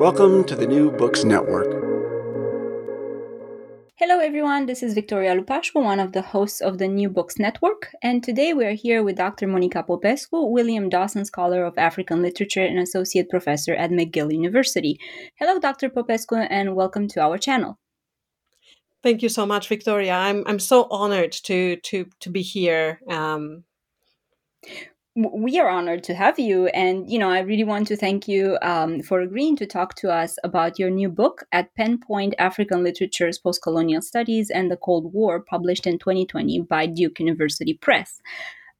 Welcome to the New Books Network. Hello, everyone. This is Victoria Lupascu, one of the hosts of the New Books Network. And today we are here with Dr. Monica Popescu, William Dawson Scholar of African Literature and Associate Professor at McGill University. Hello, Dr. Popescu, and welcome to our channel. Thank you so much, Victoria. I'm I'm so honored to to to be here. Um, we are honored to have you. And you know i really want to thank you um, for agreeing to talk to us about your new book at pen point african literature's post-colonial studies and the cold war published in 2020 by duke university press.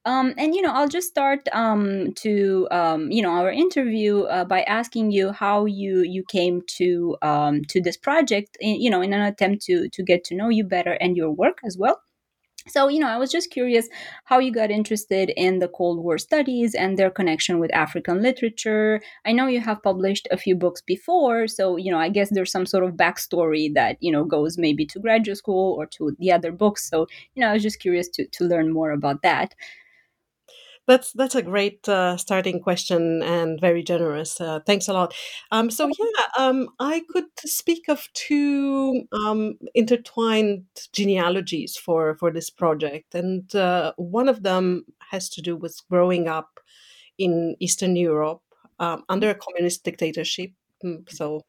Um, and you know i'll just start um, to um, you know our interview uh, by asking you how you you came to um, to this project you know in an attempt to to get to know you better and your work as well so, you know, I was just curious how you got interested in the Cold War studies and their connection with African literature. I know you have published a few books before, so, you know, I guess there's some sort of backstory that, you know, goes maybe to graduate school or to the other books. So, you know, I was just curious to, to learn more about that. That's that's a great uh, starting question and very generous. Uh, thanks a lot. Um, so yeah, um, I could speak of two um, intertwined genealogies for for this project, and uh, one of them has to do with growing up in Eastern Europe um, under a communist dictatorship. Mm, so,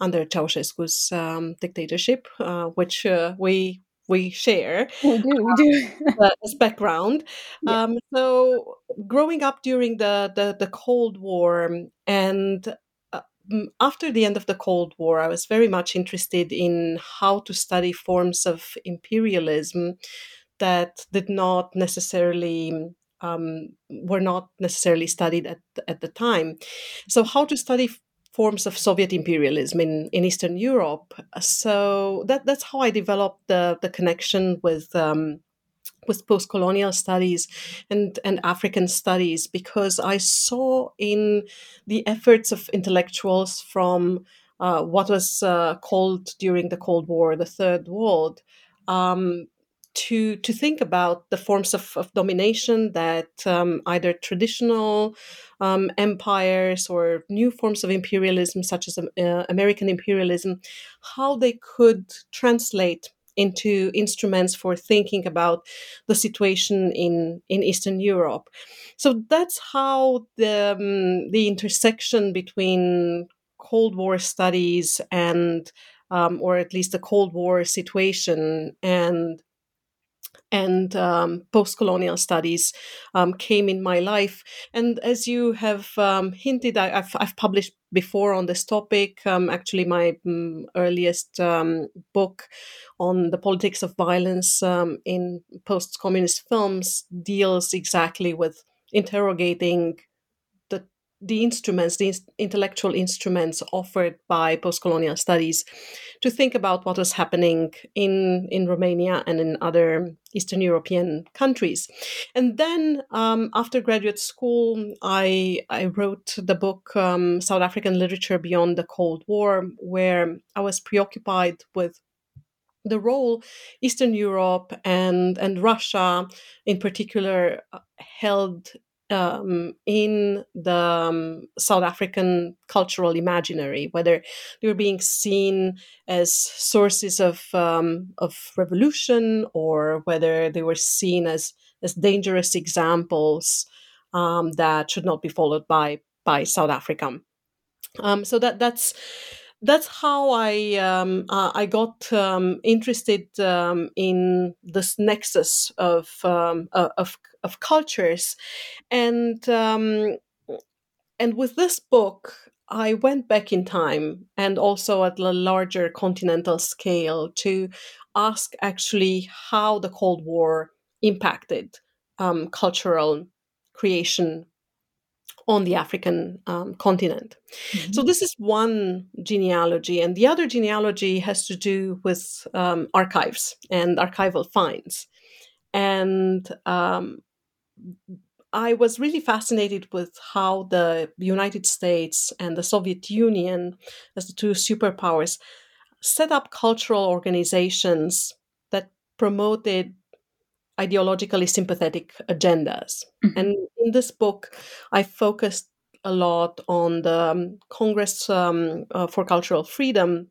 under Ceausescu's um, dictatorship, uh, which uh, we we share we do, we do. uh, as background. Yeah. Um, so growing up during the, the, the Cold War and uh, after the end of the Cold War, I was very much interested in how to study forms of imperialism that did not necessarily um, were not necessarily studied at at the time. So how to study forms of Soviet imperialism in, in Eastern Europe. So that that's how I developed the the connection with um, with post-colonial studies and, and African studies because I saw in the efforts of intellectuals from uh, what was uh, called during the Cold War the Third World um, to to think about the forms of, of domination that um, either traditional um, empires or new forms of imperialism, such as uh, American imperialism, how they could translate into instruments for thinking about the situation in, in Eastern Europe. So that's how the, um, the intersection between Cold War studies and, um, or at least the Cold War situation and and um, post colonial studies um, came in my life. And as you have um, hinted, I, have I've published before on this topic. Um, actually, my um, earliest um, book on the politics of violence in post communist films deals exactly with interrogating the instruments, the intellectual instruments offered by postcolonial studies to think about what was happening in, in Romania and in other Eastern European countries. And then um, after graduate school, I, I wrote the book um, South African Literature Beyond the Cold War, where I was preoccupied with the role Eastern Europe and, and Russia in particular uh, held um, in the um, South African cultural imaginary, whether they were being seen as sources of um, of revolution or whether they were seen as as dangerous examples um, that should not be followed by by South Africa. Um, so that that's that's how I um, uh, I got um, interested um, in this nexus of um, uh, of of cultures, and um, and with this book, I went back in time and also at a larger continental scale to ask actually how the Cold War impacted um, cultural creation on the African um, continent. Mm-hmm. So, this is one genealogy, and the other genealogy has to do with um, archives and archival finds. And um, I was really fascinated with how the United States and the Soviet Union, as the two superpowers, set up cultural organizations that promoted ideologically sympathetic agendas. Mm-hmm. And in this book, I focused a lot on the um, Congress um, uh, for Cultural Freedom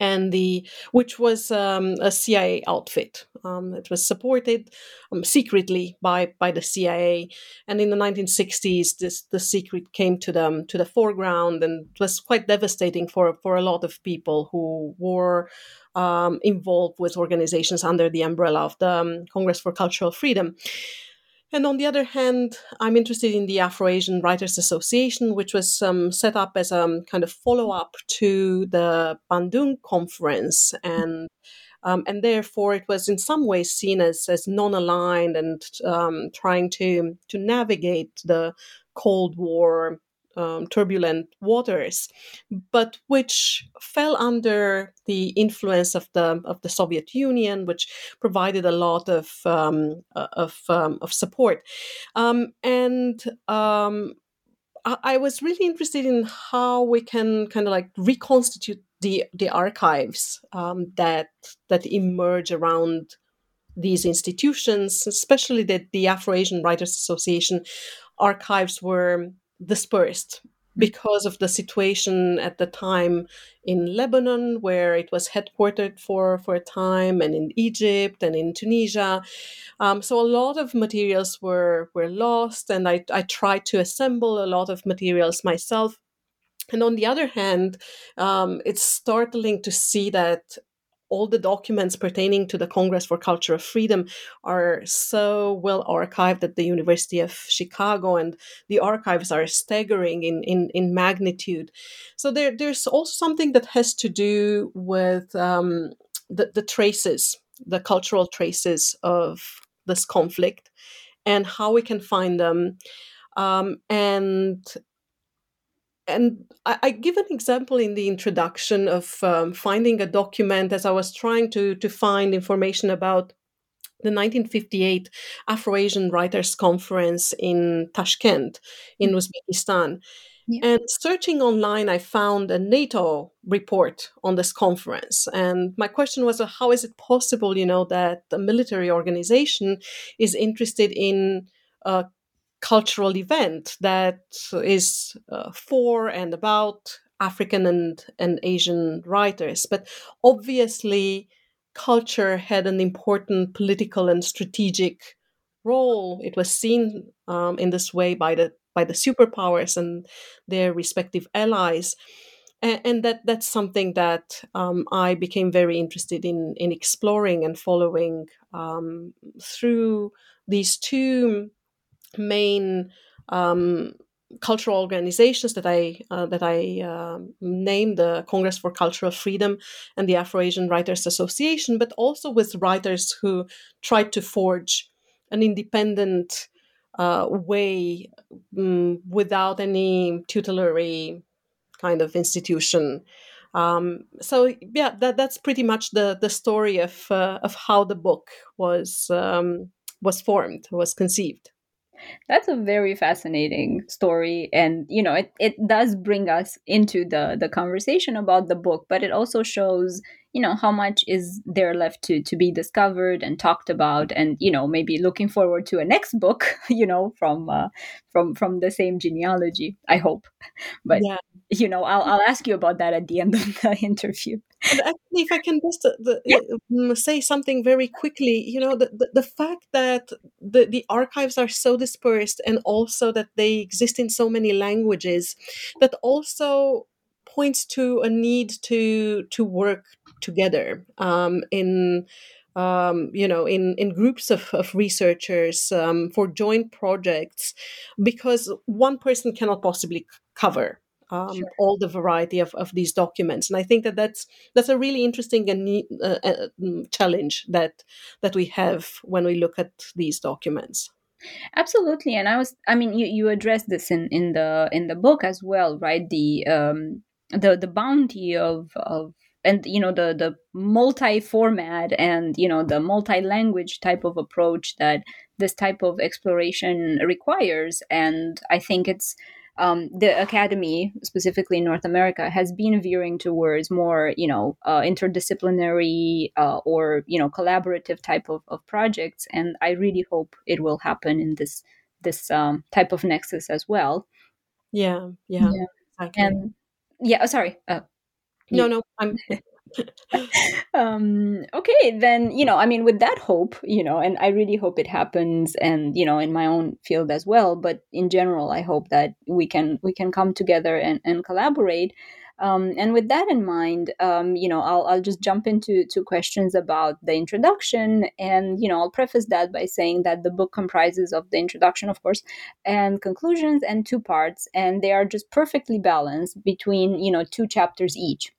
and the which was um, a CIA outfit. Um, it was supported um, secretly by by the CIA, and in the 1960s, this the secret came to them to the foreground, and was quite devastating for for a lot of people who were um, involved with organizations under the umbrella of the um, Congress for Cultural Freedom. And on the other hand, I'm interested in the Afro Asian Writers Association, which was um, set up as a um, kind of follow up to the Bandung conference. And um, and therefore, it was in some ways seen as, as non aligned and um, trying to, to navigate the Cold War um, turbulent waters, but which fell under the influence of the of the Soviet Union, which provided a lot of um, uh, of um, of support, um, and um, I, I was really interested in how we can kind of like reconstitute the the archives um, that that emerge around these institutions, especially that the Afro Asian Writers Association archives were dispersed because of the situation at the time in Lebanon, where it was headquartered for, for a time, and in Egypt and in Tunisia. Um, so a lot of materials were, were lost, and I, I tried to assemble a lot of materials myself. And on the other hand, um, it's startling to see that all the documents pertaining to the Congress for Cultural Freedom are so well archived at the University of Chicago, and the archives are staggering in, in, in magnitude. So there, there's also something that has to do with um, the, the traces, the cultural traces of this conflict, and how we can find them. Um, and and I, I, give an example in the introduction of um, finding a document as I was trying to to find information about the 1958 Afro-Asian Writers Conference in Tashkent in mm. Uzbekistan. Yeah. And searching online, I found a NATO report on this conference. And my question was, how is it possible, you know, that a military organization is interested in uh, cultural event that is uh, for and about African and, and Asian writers. But obviously, culture had an important political and strategic role. It was seen um, in this way by the by the superpowers and their respective allies. And, and that that's something that um, I became very interested in in exploring and following um, through these two main um, cultural organizations that I uh, that I uh, named the Congress for Cultural Freedom and the Afro Asian Writers Association, but also with writers who tried to forge an independent uh, way um, without any tutelary kind of institution. Um, so yeah, that that's pretty much the the story of uh, of how the book was um, was formed, was conceived. That's a very fascinating story, and you know, it, it does bring us into the the conversation about the book, but it also shows you know how much is there left to to be discovered and talked about and you know maybe looking forward to a next book you know from uh, from from the same genealogy i hope but yeah. you know I'll, I'll ask you about that at the end of the interview and actually if i can just uh, the, yeah. Uh, say something very quickly you know the, the, the fact that the, the archives are so dispersed and also that they exist in so many languages that also points to a need to to work together um, in um, you know in in groups of, of researchers um, for joint projects because one person cannot possibly cover um, sure. all the variety of, of these documents. And i think that that's that's a really interesting and uh, uh, mm, challenge that that we have when we look at these documents. Absolutely. And i was i mean you, you addressed this in in the in the book as well right? The um the the bounty of of and you know the the multi format and you know the multi language type of approach that this type of exploration requires. And i think it's um, the academy specifically in north america has been veering towards more you know uh, interdisciplinary uh, or you know collaborative type of, of projects and i really hope it will happen in this this um, type of nexus as well yeah yeah, yeah. Exactly. and yeah oh, sorry uh, no no i'm um okay then you know i mean with that hope you know and i really hope it happens and you know in my own field as well but in general i hope that we can we can come together and, and collaborate um, and with that in mind, um, you know, I'll, I'll just jump into two questions about the introduction. And, you know, I'll preface that by saying that the book comprises of the introduction, of course, and conclusions and two parts. And they are just perfectly balanced between, you know, two chapters each.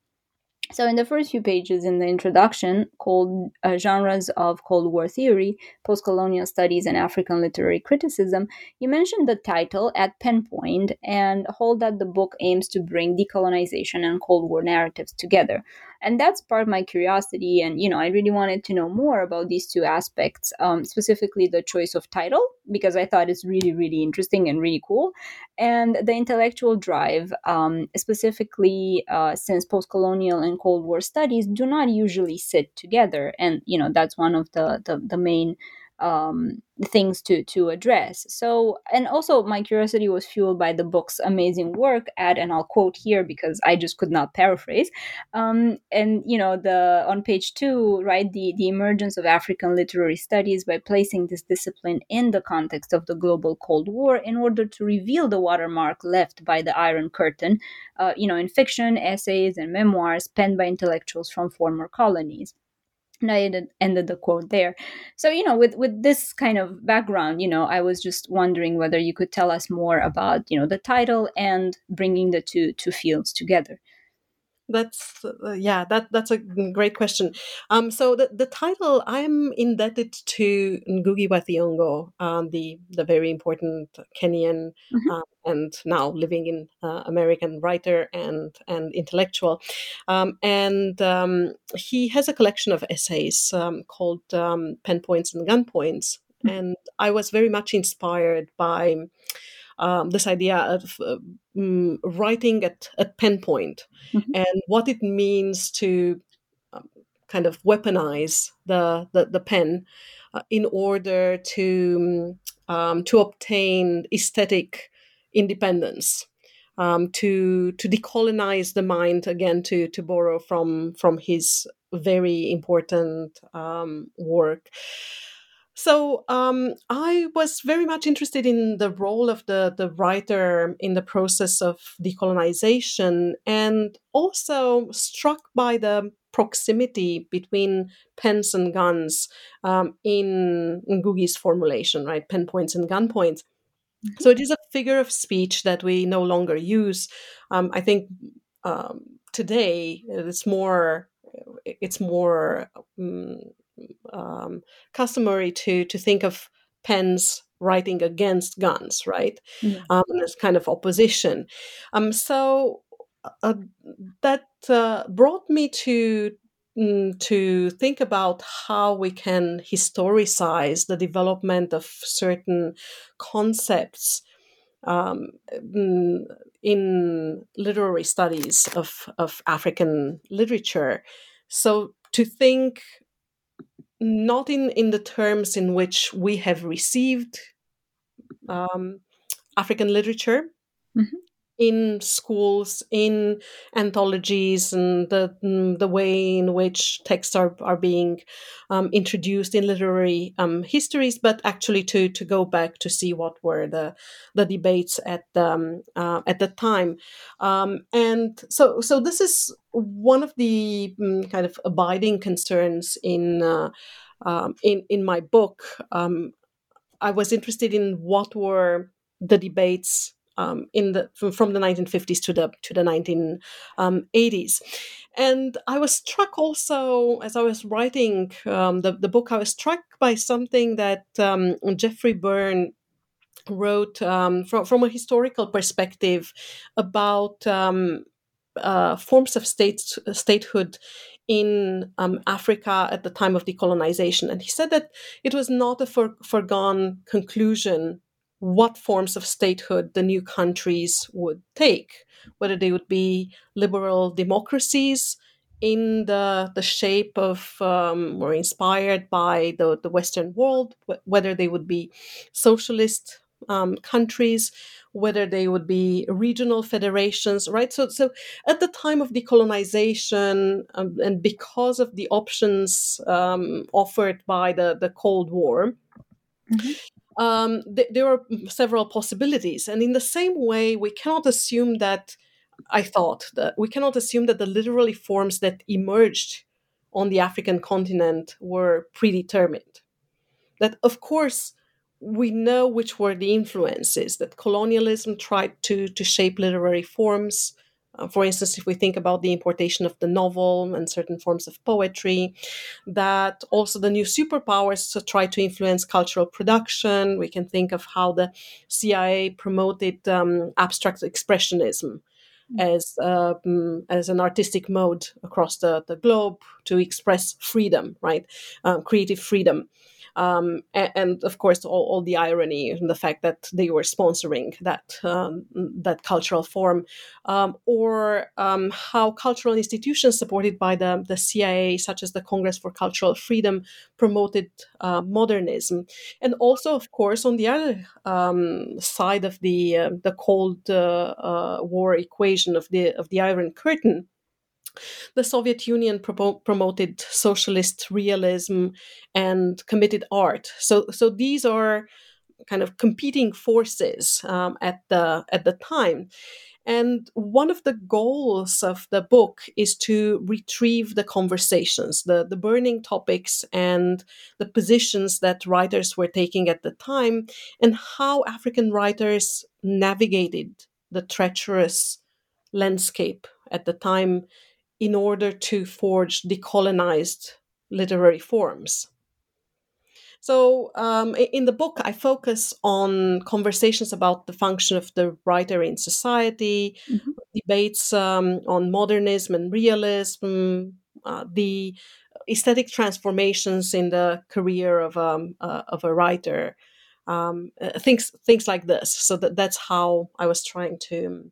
So, in the first few pages in the introduction, called uh, Genres of Cold War Theory, Postcolonial Studies and African Literary Criticism, you mentioned the title at Penpoint and hold that the book aims to bring decolonization and Cold War narratives together and that sparked my curiosity and you know i really wanted to know more about these two aspects um, specifically the choice of title because i thought it's really really interesting and really cool and the intellectual drive um, specifically uh, since post-colonial and cold war studies do not usually sit together and you know that's one of the the, the main um, things to to address. So, and also my curiosity was fueled by the book's amazing work at, and I'll quote here because I just could not paraphrase. Um, and you know, the on page two, right, the the emergence of African literary studies by placing this discipline in the context of the global Cold War in order to reveal the watermark left by the Iron Curtain, uh, you know, in fiction, essays, and memoirs penned by intellectuals from former colonies and I ended, ended the quote there. So, you know, with, with this kind of background, you know, I was just wondering whether you could tell us more about, you know, the title and bringing the two two fields together that's uh, yeah that that's a great question um so the, the title i'm indebted to ngugi wa thiong'o um, the the very important kenyan mm-hmm. uh, and now living in uh, american writer and and intellectual um, and um, he has a collection of essays um, called um, pen points and gun points mm-hmm. and i was very much inspired by um, this idea of uh, um, writing at, at pen point mm-hmm. and what it means to um, kind of weaponize the, the, the pen uh, in order to, um, to obtain aesthetic independence. Um, to to decolonize the mind again to to borrow from from his very important um, work so um, I was very much interested in the role of the, the writer in the process of decolonization and also struck by the proximity between pens and guns um, in Ngugi's formulation, right? Pen points and gun points. Mm-hmm. So it is a figure of speech that we no longer use. Um, I think um, today it's more it's more um, customary to to think of pens writing against guns, right? Yeah. Um, as kind of opposition. Um, so uh, that uh, brought me to mm, to think about how we can historicize the development of certain concepts um, mm, in literary studies of, of African literature. So to think not in, in the terms in which we have received um, African literature Mhm. In schools, in anthologies, and the mm, the way in which texts are are being um, introduced in literary um, histories, but actually to to go back to see what were the the debates at the, um, uh, at the time, um, and so so this is one of the mm, kind of abiding concerns in. Uh, um, in in my book, um, I was interested in what were the debates um, in the from, from the 1950s to the to the 1980s, and I was struck also as I was writing um, the the book. I was struck by something that um, Jeffrey Byrne wrote um, from from a historical perspective about um, uh, forms of state statehood in um, Africa at the time of decolonization. And he said that it was not a for- foregone conclusion what forms of statehood the new countries would take, whether they would be liberal democracies in the, the shape of um, or inspired by the, the Western world, whether they would be socialist um, countries, whether they would be regional federations, right? So, so at the time of decolonization, um, and because of the options um, offered by the, the Cold War, um, th- there are several possibilities. And in the same way, we cannot assume that, I thought, that we cannot assume that the literary forms that emerged on the African continent were predetermined. That, of course, we know which were the influences that colonialism tried to, to shape literary forms. Uh, for instance, if we think about the importation of the novel and certain forms of poetry, that also the new superpowers try to influence cultural production. We can think of how the CIA promoted um, abstract expressionism as uh, mm, as an artistic mode across the, the globe to express freedom, right? Um, creative freedom. Um, and, and, of course, all, all, the irony and the fact that they were sponsoring that um, that cultural form, um, or um, how cultural institutions supported by the, the CIA, such as the Congress for Cultural Freedom, promoted uh, modernism, and also, of course, on the other um, side of the uh, the Cold uh, uh, War equation of the of the Iron Curtain the Soviet Union pro- promoted socialist realism and committed art. So, so these are kind of competing forces um, at the at the time. And one of the goals of the book is to retrieve the conversations, the, the burning topics, and the positions that writers were taking at the time, and how African writers navigated the treacherous landscape at the time in order to forge decolonized literary forms. So, um, in the book, I focus on conversations about the function of the writer in society, mm-hmm. debates um, on modernism and realism, uh, the aesthetic transformations in the career of, um, uh, of a writer, um, uh, things things like this. So that that's how I was trying to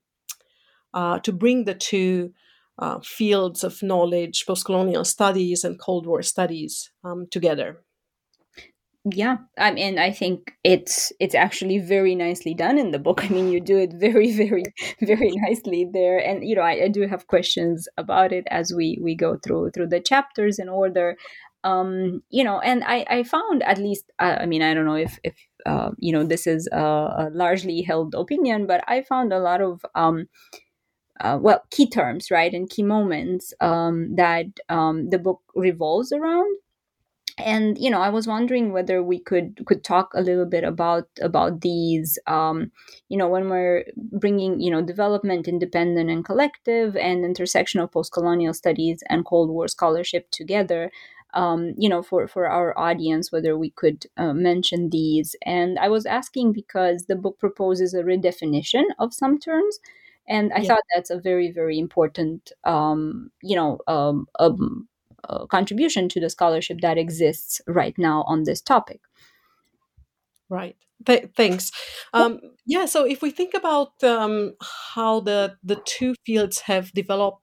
uh, to bring the two uh, fields of knowledge, post-colonial studies and Cold War studies um, together. Yeah, I mean, I think it's it's actually very nicely done in the book. I mean, you do it very, very, very nicely there, and you know, I, I do have questions about it as we we go through through the chapters in order. Um, you know, and I I found at least, uh, I mean, I don't know if if uh, you know this is a, a largely held opinion, but I found a lot of um, uh, well key terms right and key moments um, that um, the book revolves around and you know i was wondering whether we could could talk a little bit about about these um, you know when we're bringing you know development independent and collective and intersectional post-colonial studies and cold war scholarship together um, you know, for, for our audience, whether we could uh, mention these. And I was asking because the book proposes a redefinition of some terms. And I yeah. thought that's a very, very important, um, you know, um, um, uh, contribution to the scholarship that exists right now on this topic. Right. Th- thanks. Um, yeah. So if we think about um, how the the two fields have developed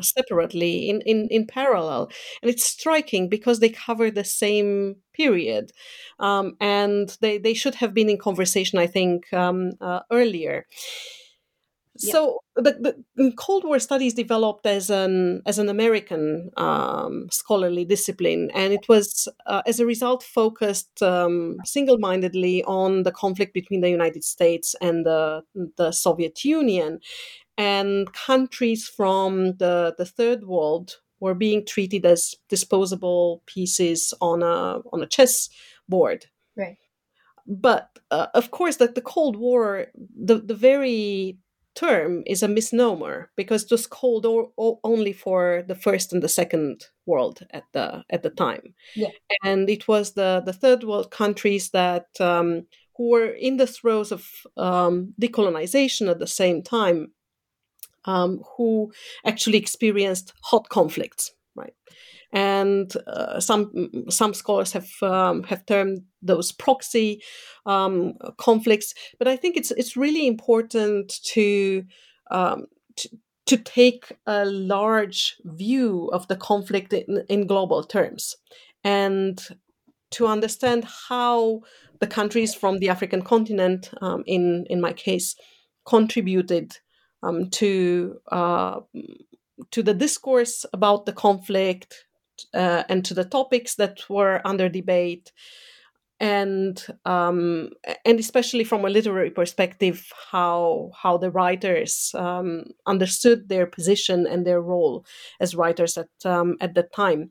separately in, in in parallel, and it's striking because they cover the same period, um, and they they should have been in conversation. I think um, uh, earlier. So the, the, Cold War studies developed as an as an American um, scholarly discipline, and it was uh, as a result focused um, single mindedly on the conflict between the United States and the the Soviet Union, and countries from the the Third World were being treated as disposable pieces on a on a chess board. Right. But uh, of course, that the Cold War, the the very term is a misnomer because it was called o- o- only for the first and the second world at the at the time, yeah. and it was the the third world countries that um, who were in the throes of um, decolonization at the same time, um, who actually experienced hot conflicts, right? And uh, some some scholars have um, have termed those proxy um, conflicts. But I think it's it's really important to, um, to to take a large view of the conflict in, in global terms and to understand how the countries from the African continent, um, in in my case, contributed um, to uh, to the discourse about the conflict, uh, and to the topics that were under debate and um, and especially from a literary perspective, how how the writers um, understood their position and their role as writers at um, at that time.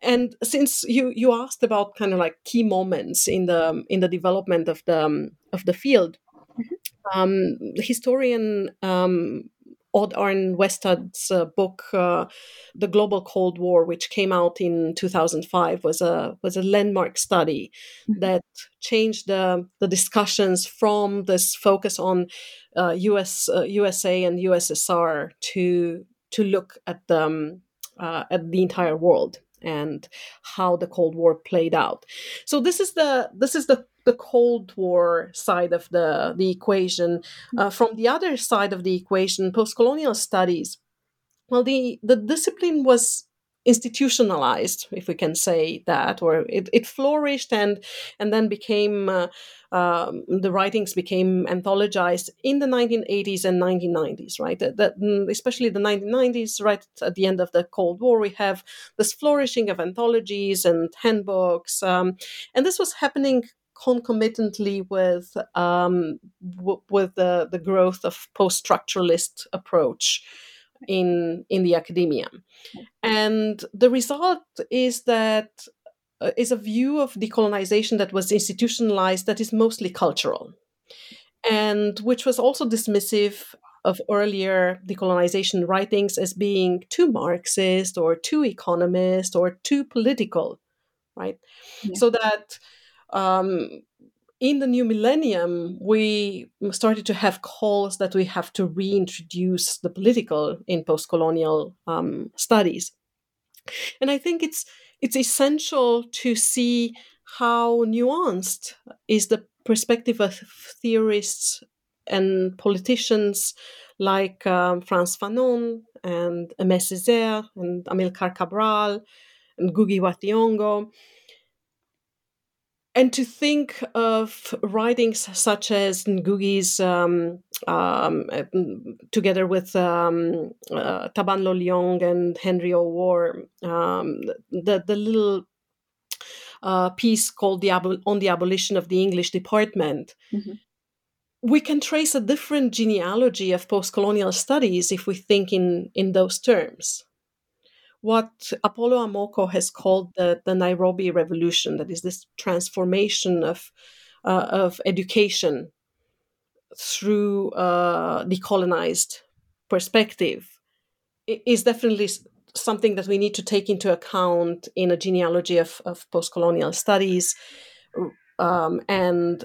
And since you you asked about kind of like key moments in the in the development of the um, of the field, mm-hmm. um, the historian um, Odd Arne Westad's uh, book, uh, "The Global Cold War," which came out in 2005, was a was a landmark study mm-hmm. that changed the the discussions from this focus on uh, U.S. USA uh, and USSR to to look at the um, uh, at the entire world and how the Cold War played out. So this is the this is the the Cold War side of the the equation. Uh, from the other side of the equation, post-colonial studies. Well, the the discipline was institutionalized, if we can say that, or it, it flourished and and then became uh, um, the writings became anthologized in the 1980s and 1990s, right? That, that, mm, especially the 1990s, right at the end of the Cold War, we have this flourishing of anthologies and handbooks, um, and this was happening concomitantly with um, w- with the, the growth of post-structuralist approach in in the academia. And the result is that uh, is a view of decolonization that was institutionalized that is mostly cultural and which was also dismissive of earlier decolonization writings as being too marxist or too economist or too political right? Yeah. so that um, in the new millennium, we started to have calls that we have to reintroduce the political in post-colonial um, studies, and I think it's it's essential to see how nuanced is the perspective of theorists and politicians like um, Frantz Fanon and Aimé Césaire and Amilcar Cabral and Ngugi wa Thiong'o and to think of writings such as Ngugi's, um, um, together with um, uh, Taban Lo Liyong and Henry Owuor, um, the, the little uh, piece called the Abo- On the Abolition of the English Department, mm-hmm. we can trace a different genealogy of post colonial studies if we think in, in those terms what Apollo Amoko has called the, the Nairobi Revolution, that is this transformation of, uh, of education through a decolonized perspective, is definitely something that we need to take into account in a genealogy of, of post-colonial studies um, and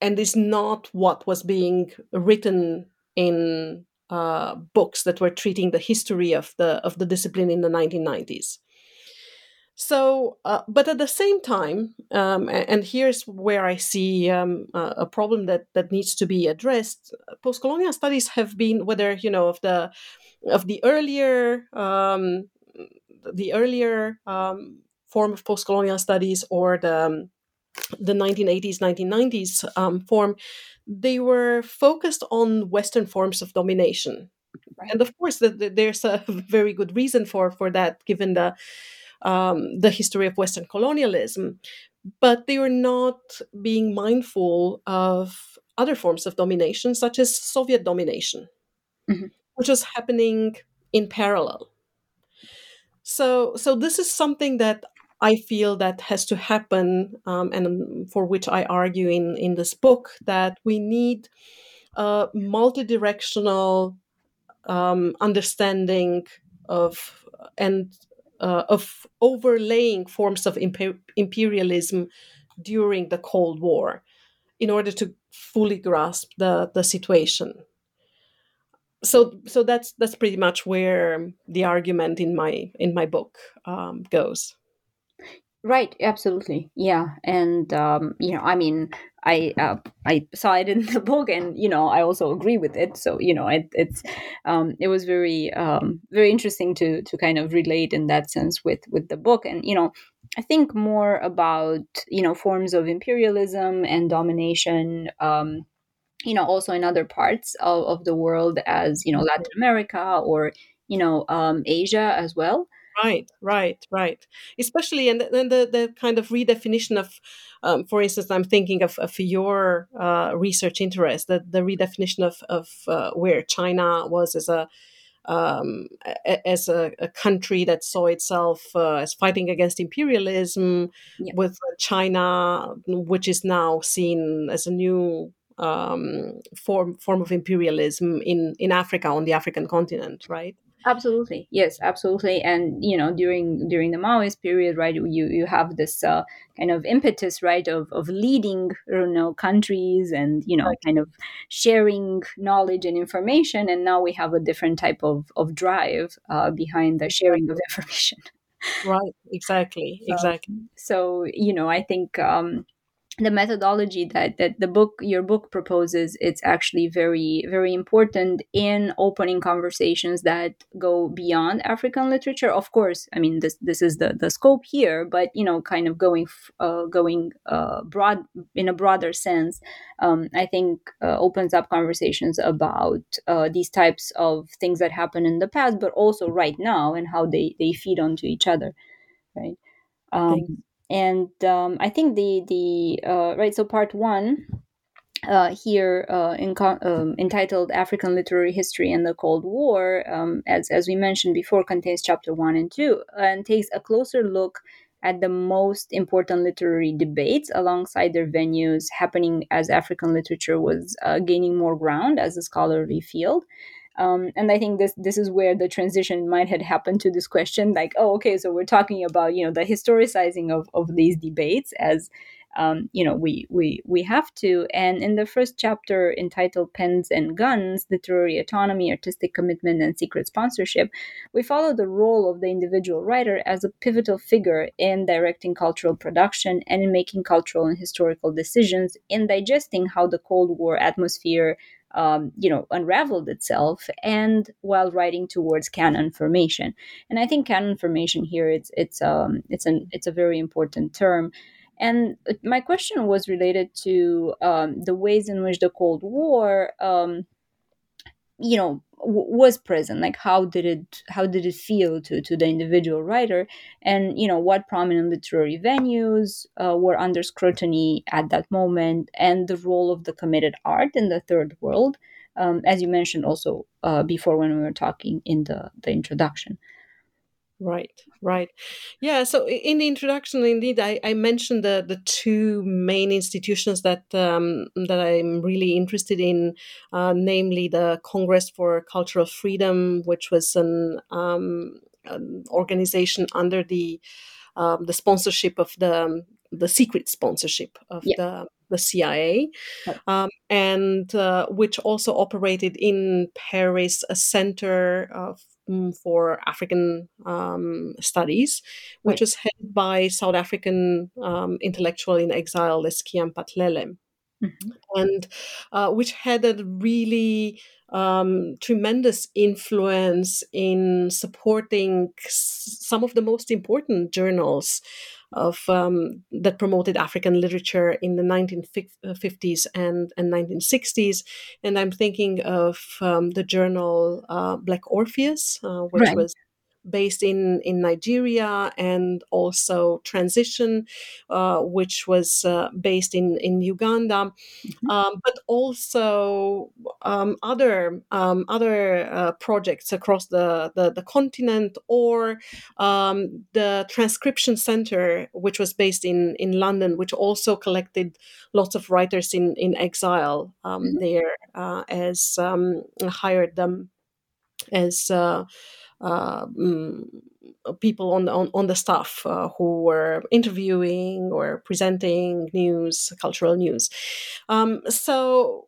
and is not what was being written in uh, books that were treating the history of the of the discipline in the 1990s. So, uh, but at the same time, um, and here's where I see um, a problem that that needs to be addressed. Post-colonial studies have been, whether you know of the of the earlier um, the earlier um, form of post-colonial studies or the um, the 1980s 1990s um, form they were focused on western forms of domination right. and of course the, the, there's a very good reason for for that given the um, the history of western colonialism but they were not being mindful of other forms of domination such as soviet domination mm-hmm. which was happening in parallel so so this is something that I feel that has to happen, um, and for which I argue in, in this book, that we need a multidirectional um, understanding of and uh, of overlaying forms of imper- imperialism during the Cold War in order to fully grasp the, the situation. So, so that's that's pretty much where the argument in my in my book um, goes. Right, absolutely, yeah, and um, you know, I mean, I uh, I saw it in the book, and you know, I also agree with it. So you know, it, it's um, it was very um, very interesting to to kind of relate in that sense with with the book, and you know, I think more about you know forms of imperialism and domination. Um, you know, also in other parts of, of the world, as you know, Latin America or you know, um, Asia as well. Right, right, right. Especially and then the, the kind of redefinition of, um, for instance, I'm thinking of, of your uh, research interest, the, the redefinition of, of uh, where China was as a um, as a, a, country that saw itself uh, as fighting against imperialism, yeah. with China, which is now seen as a new um, form form of imperialism in in Africa on the African continent, right? Absolutely, yes, absolutely. And you know, during during the Maoist period, right, you you have this uh, kind of impetus, right, of of leading you know countries and you know right. kind of sharing knowledge and information. And now we have a different type of of drive uh, behind the sharing of information. right. Exactly. Exactly. So, so you know, I think. Um, the methodology that that the book your book proposes it's actually very very important in opening conversations that go beyond african literature. Of course i mean this this is the the scope here but you know kind of going uh, going uh, broad in a broader sense um, i think uh, opens up conversations about uh, these types of things that happen in the past but also right now and how they they feed onto each other right? Um, and um, I think the the uh, right so part one uh, here uh, in, um, entitled African Literary History and the Cold War, um, as as we mentioned before, contains chapter one and two and takes a closer look at the most important literary debates alongside their venues happening as African literature was uh, gaining more ground as a scholarly field. Um, and I think this this is where the transition might have happened to this question, like, oh, okay, so we're talking about you know the historicizing of, of these debates as um, you know we we we have to. And in the first chapter entitled "Pens and Guns: Literary Autonomy, Artistic Commitment, and Secret Sponsorship," we follow the role of the individual writer as a pivotal figure in directing cultural production and in making cultural and historical decisions, in digesting how the Cold War atmosphere um, you know, unraveled itself, and while writing towards canon formation. And I think canon formation here it's it's um it's an it's a very important term. And my question was related to um, the ways in which the Cold War, um, you know, was present like how did it how did it feel to to the individual writer? And you know what prominent literary venues uh, were under scrutiny at that moment and the role of the committed art in the third world um, as you mentioned also uh, before when we were talking in the the introduction Right, right. Yeah, so in the introduction, indeed, I, I mentioned the, the two main institutions that um, that I'm really interested in, uh, namely the Congress for Cultural Freedom, which was an um, um, organization under the um, the sponsorship of the the secret sponsorship of yeah. the the CIA, um, and uh, which also operated in Paris a center of, um, for African um, studies, which right. was headed by South African um, intellectual in exile Es'kia Mphahlele. Mm-hmm. And uh, which had a really um, tremendous influence in supporting some of the most important journals of um, that promoted African literature in the 1950s and, and 1960s. And I'm thinking of um, the journal uh, Black Orpheus, uh, which right. was based in, in Nigeria, and also Transition, uh, which was uh, based in, in Uganda, mm-hmm. um, but also um, other um, other uh, projects across the, the, the continent, or um, the Transcription Center, which was based in, in London, which also collected lots of writers in, in exile um, mm-hmm. there uh, as um, hired them as uh, people on, on, on the staff uh, who were interviewing or presenting news, cultural news. Um, so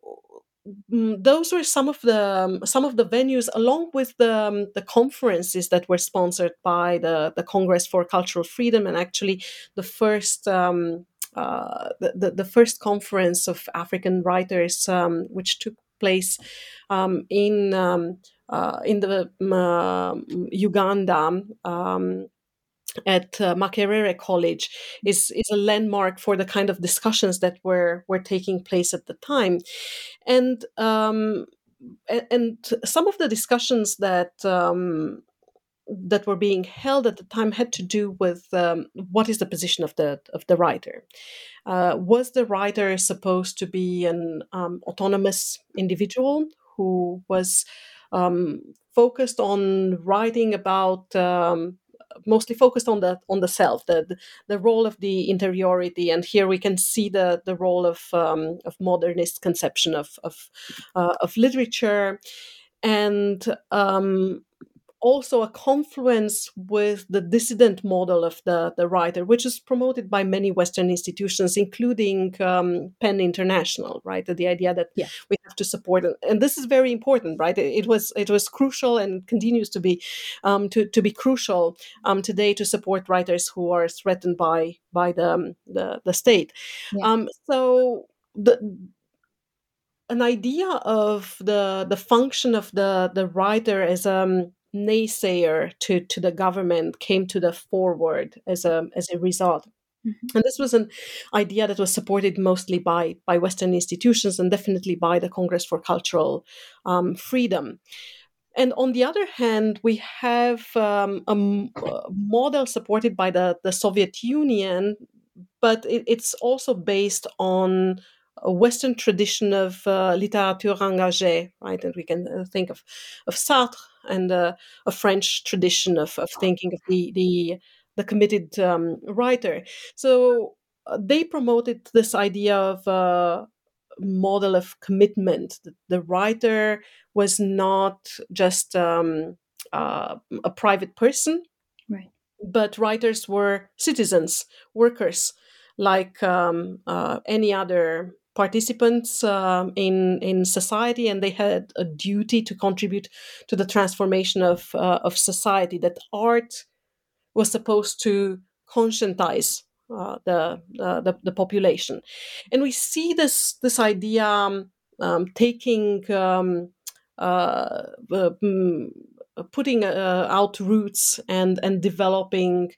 mm, those were some of the um, some of the venues, along with the um, the conferences that were sponsored by the the Congress for Cultural Freedom, and actually the first. Um, uh, the, the, the, first conference of African writers, um, which took place um, in um, uh, in the uh, Uganda. Um, at uh, Makerere College is is a landmark for the kind of discussions that were were taking place at the time, and um, and some of the discussions that um, that were being held at the time had to do with um, what is the position of the of the writer. Uh, was the writer supposed to be an um, autonomous individual who was um, focused on writing about um, mostly focused on the on the self, the, the role of the interiority, and here we can see the the role of um, of modernist conception of of, uh, of literature, and um, also a confluence with the dissident model of the, the writer, which is promoted by many Western institutions, including um, PEN International, right? The idea that yeah. we have to support, and this is very important, right? It, was it was crucial and continues to be um, to, to be crucial um, today to support writers who are threatened by by the um, the, the state. Yeah. Um, so the an idea of the the function of the the writer as um naysayer to, to the government came to the forward as a, as a result. Mm-hmm. And this was an idea that was supported mostly by, by Western institutions and definitely by the Congress for Cultural um, Freedom. And on the other hand, we have um, a, a, model supported by the, the Soviet Union, but it, it's also based on a Western tradition of uh, littérature engagée, right? And we can uh, think of, of Sartre and uh, a French tradition of, of thinking of the the, the committed um, writer. So uh, they promoted this idea of a model of commitment. The, the writer was not just um, uh, a private person, right? But writers were citizens, workers, like um, uh, any other participants um, in in society, and they had a duty to contribute to the transformation of uh, of society. That art was supposed to conscientize uh, the, uh, the, the population, and we see this this idea um, um, taking. Um, uh, mm, putting uh, out roots and and developing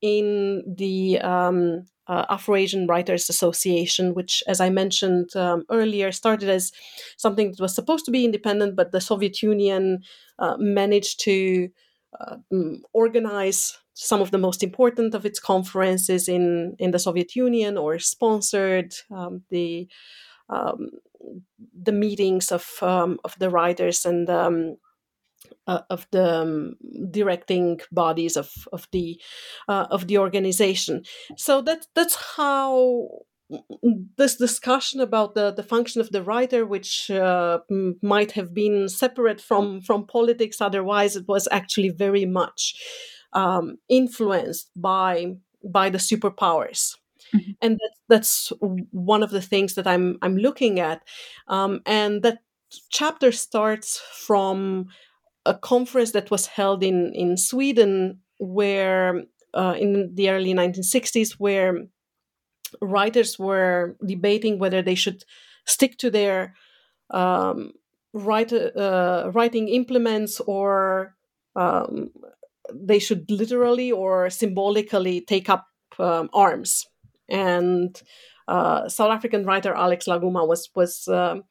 in the um, uh, Afro-Asian Writers Association, which, as I mentioned um, earlier, started as something that was supposed to be independent, but the Soviet Union uh, managed to uh, mm, organize some of the most important of its conferences in, in the Soviet Union or sponsored um, the um, the meetings of um, of the writers and um, uh, of the um, directing bodies of of the uh, of the organization. So that that's how this discussion about the, the function of the writer, which uh, m- might have been separate from, from politics, otherwise, it was actually very much um, influenced by by the superpowers. Mm-hmm. And that, that's one of the things that I'm I'm looking at, um, and that chapter starts from a conference that was held in in Sweden, where uh, in the early 1960s, where writers were debating whether they should stick to their um, uh, writing implements or um, they should literally or symbolically take up um, arms. And uh, South African writer Alex La Guma was was um,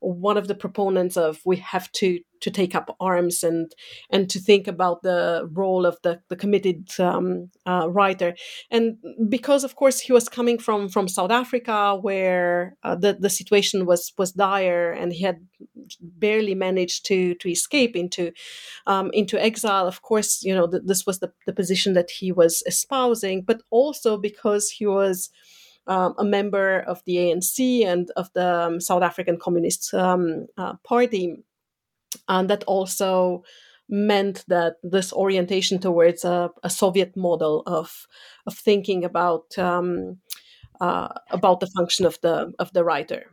one of the proponents of we have to to take up arms and and to think about the role of the the committed um, uh, writer. And because of course he was coming from from South Africa where uh, the the situation was was dire and he had barely managed to to escape into um, into exile. Of course you know th- this was the, the position that he was espousing but also because he was um, a member of the ANC and of the um, South African Communist um, uh, Party. And that also meant that this orientation towards a, a Soviet model of, of thinking about um, uh, about the function of the of the writer.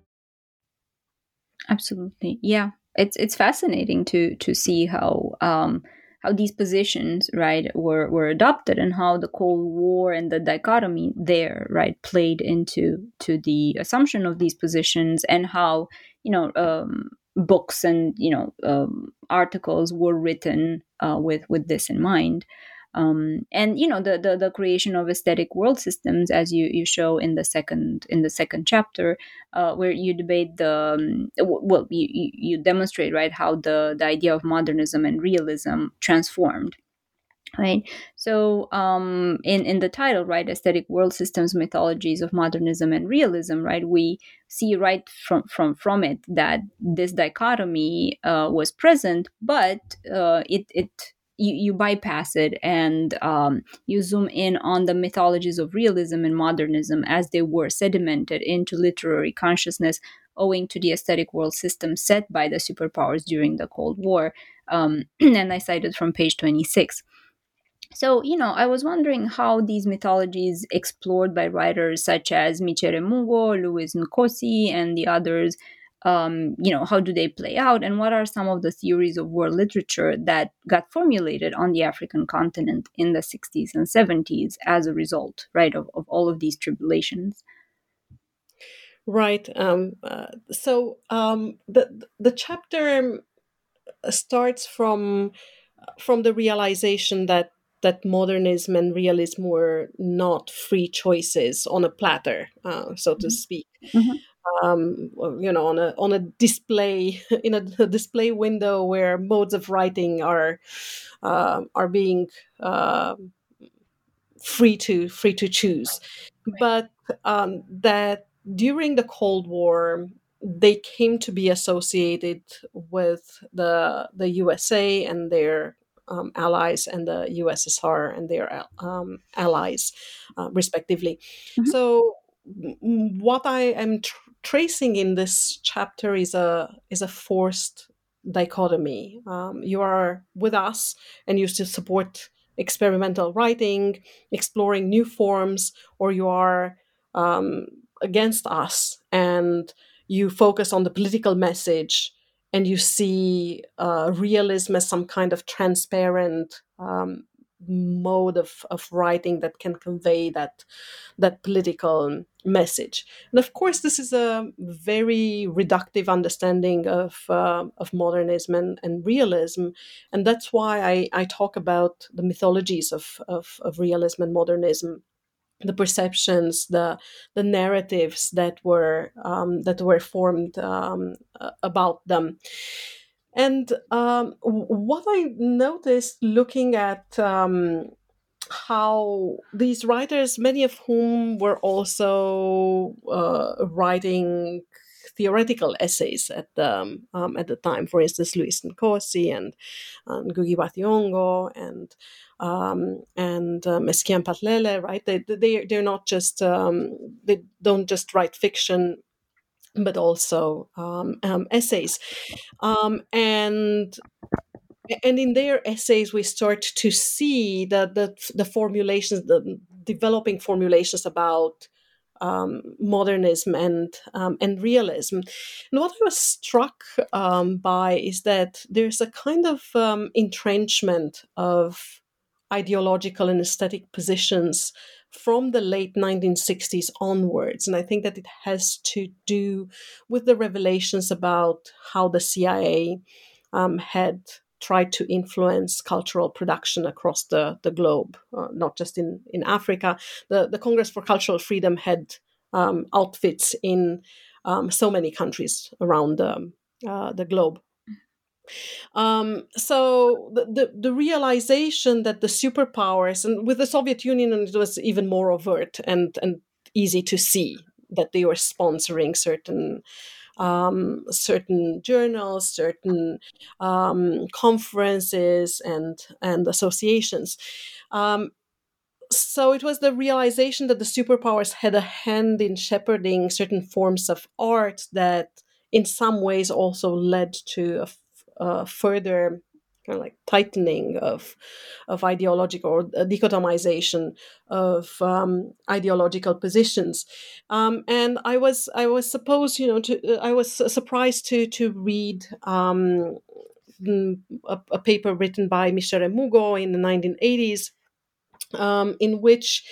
Absolutely. Yeah. It's it's fascinating to to see how um how these positions right were were adopted and how the cold war and the dichotomy there right played into to the assumption of these positions and how you know um, books and you know um, articles were written uh, with with this in mind um, and you know the, the, the creation of aesthetic world systems as you you show in the second in the second chapter uh, where you debate the um, well you, you demonstrate right how the the idea of modernism and realism transformed right? So um in in the title right aesthetic world systems mythologies of modernism and realism right we see right from from from it that this dichotomy uh, was present but uh, it it you, you bypass it and um, you zoom in on the mythologies of realism and modernism as they were sedimented into literary consciousness owing to the aesthetic world system set by the superpowers during the Cold War. Um, and I cited from page 26. So, you know, I was wondering how these mythologies explored by writers such as Micere Mugo, Lewis Nkosi, and the others um, you know, how do they play out, and what are some of the theories of world literature that got formulated on the African continent in the 60s and 70s as a result, right, of, of all of these tribulations? Right. Um, uh, so um, the the chapter starts from from the realization that that modernism and realism were not free choices on a platter, uh, so to mm-hmm. speak. Mm-hmm um, you know, on a on a display in a, display window where modes of writing are uh, are being uh, free to free to choose, but um, that during the Cold War they came to be associated with the the USA and their um, allies and the USSR and their um, allies, uh, respectively. Mm-hmm. So, what I am tr- tracing in this chapter is a is a forced dichotomy. Um, you are with us, and you still support experimental writing, exploring new forms, or you are um, against us, and you focus on the political message, and you see uh, realism as some kind of transparent um, mode of, of writing that can convey that that political message. And of course, this is a very reductive understanding of uh, of modernism and, and realism, and that's why I, I talk about the mythologies of, of, of realism and modernism the perceptions, the the narratives that were um, that were formed um, about them. And um, what I noticed looking at um, how these writers, many of whom were also uh, writing theoretical essays at the um, at the time. For instance, Lewis Nkosi and, and Ngugi wa Thiong'o and um, and um, Es'kia Mphahlele, right? They they they're not just um, they don't just write fiction, but also um, um, essays, um, and and in their essays we start to see the the, the formulations, the developing formulations about um, modernism and um, and realism. And what I was struck um, by is that there's a kind of entrenchment of ideological and aesthetic positions from the late 1960s onwards. And I think that it has to do with the revelations about how the CIA um, had tried to influence cultural production across the, the globe, uh, not just in, in Africa. The, the Congress for Cultural Freedom had um, outfits in um, so many countries around uh, the globe. Um, so the, the, the realization that the superpowers, and with the Soviet Union, it was even more overt and and easy to see that they were sponsoring certain um, certain journals, certain um, conferences, and and associations. Um, so it was the realization that the superpowers had a hand in shepherding certain forms of art that in some ways also led to a uh, further kind of like tightening of of ideological or dichotomization of um, ideological positions. Um, and i was i was supposed you know to i was surprised to to read um, mm, a, a, paper written by Micere Mugo in the 1980s um, in which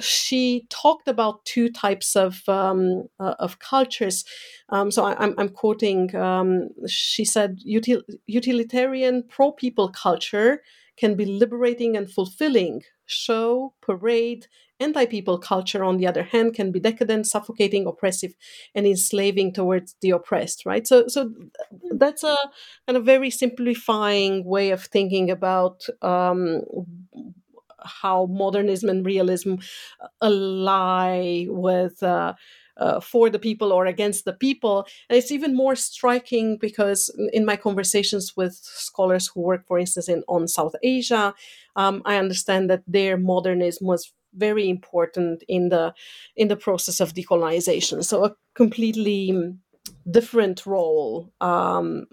she talked about two types of um, uh, of cultures. Um, so I, am I'm quoting. Um, she said, Util- "Utilitarian pro-people culture can be liberating and fulfilling. Show, parade, anti-people culture, on the other hand, can be decadent, suffocating, oppressive, and enslaving towards the oppressed." Right. So so that's a kind of very simplifying way of thinking about um, how modernism and realism uh, ally with uh, uh, for the people or against the people. And it's even more striking because in my conversations with scholars who work, for instance, in on South Asia, um, I understand that their modernism was very important in the in the process of decolonization. So a completely different role um,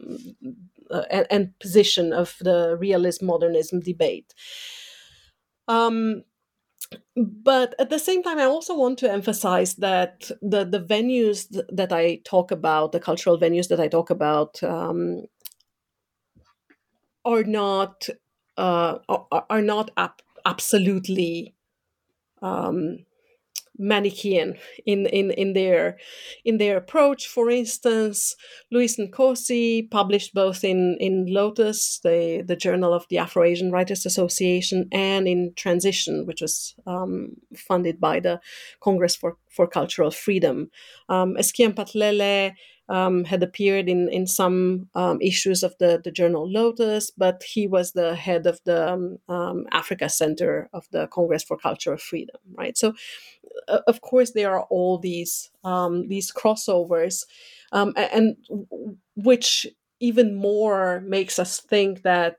uh, and, and, position of the realism modernism debate. Um, but at the same time, I also want to emphasize that the the venues that I talk about, the cultural venues that I talk about, um, are not uh, are, are not ap- absolutely um, Manichean in, in, in their in their approach. For instance, Lewis Nkosi published both in, in Lotus, the, the journal of the Afro-Asian Writers Association, and in Transition, which was um, funded by the Congress for, for Cultural Freedom. Um, Es'kia Mphahlele um, had appeared in, in some um, issues of the, the journal Lotus, but he was the head of the um, um Africa Center of the Congress for Cultural Freedom, right? So uh, of course there are all these um, these crossovers um, and which even more makes us think that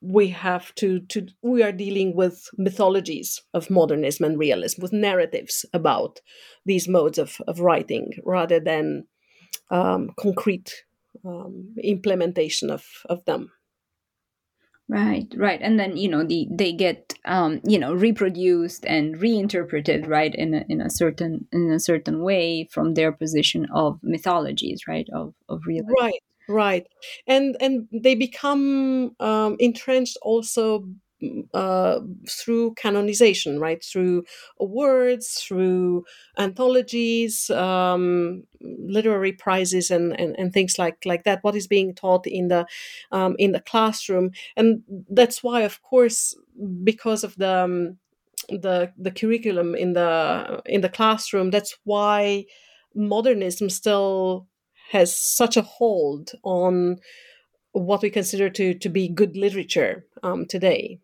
we have to to we are dealing with mythologies of modernism and realism with narratives about these modes of, of writing rather than um, concrete um, implementation of, of them. Right, right, and then you know the they get um, you know reproduced and reinterpreted right in a, in a certain in a certain way from their position of mythologies, right of of real right, right, and and they become um, entrenched also uh, through canonization, right? Through words, through anthologies, um, literary prizes, and, and, and things like like that. What is being taught in the um, in the classroom, and that's why, of course, because of the um, the the curriculum in the in the classroom. That's why modernism still has such a hold on what we consider to to be good literature um, today.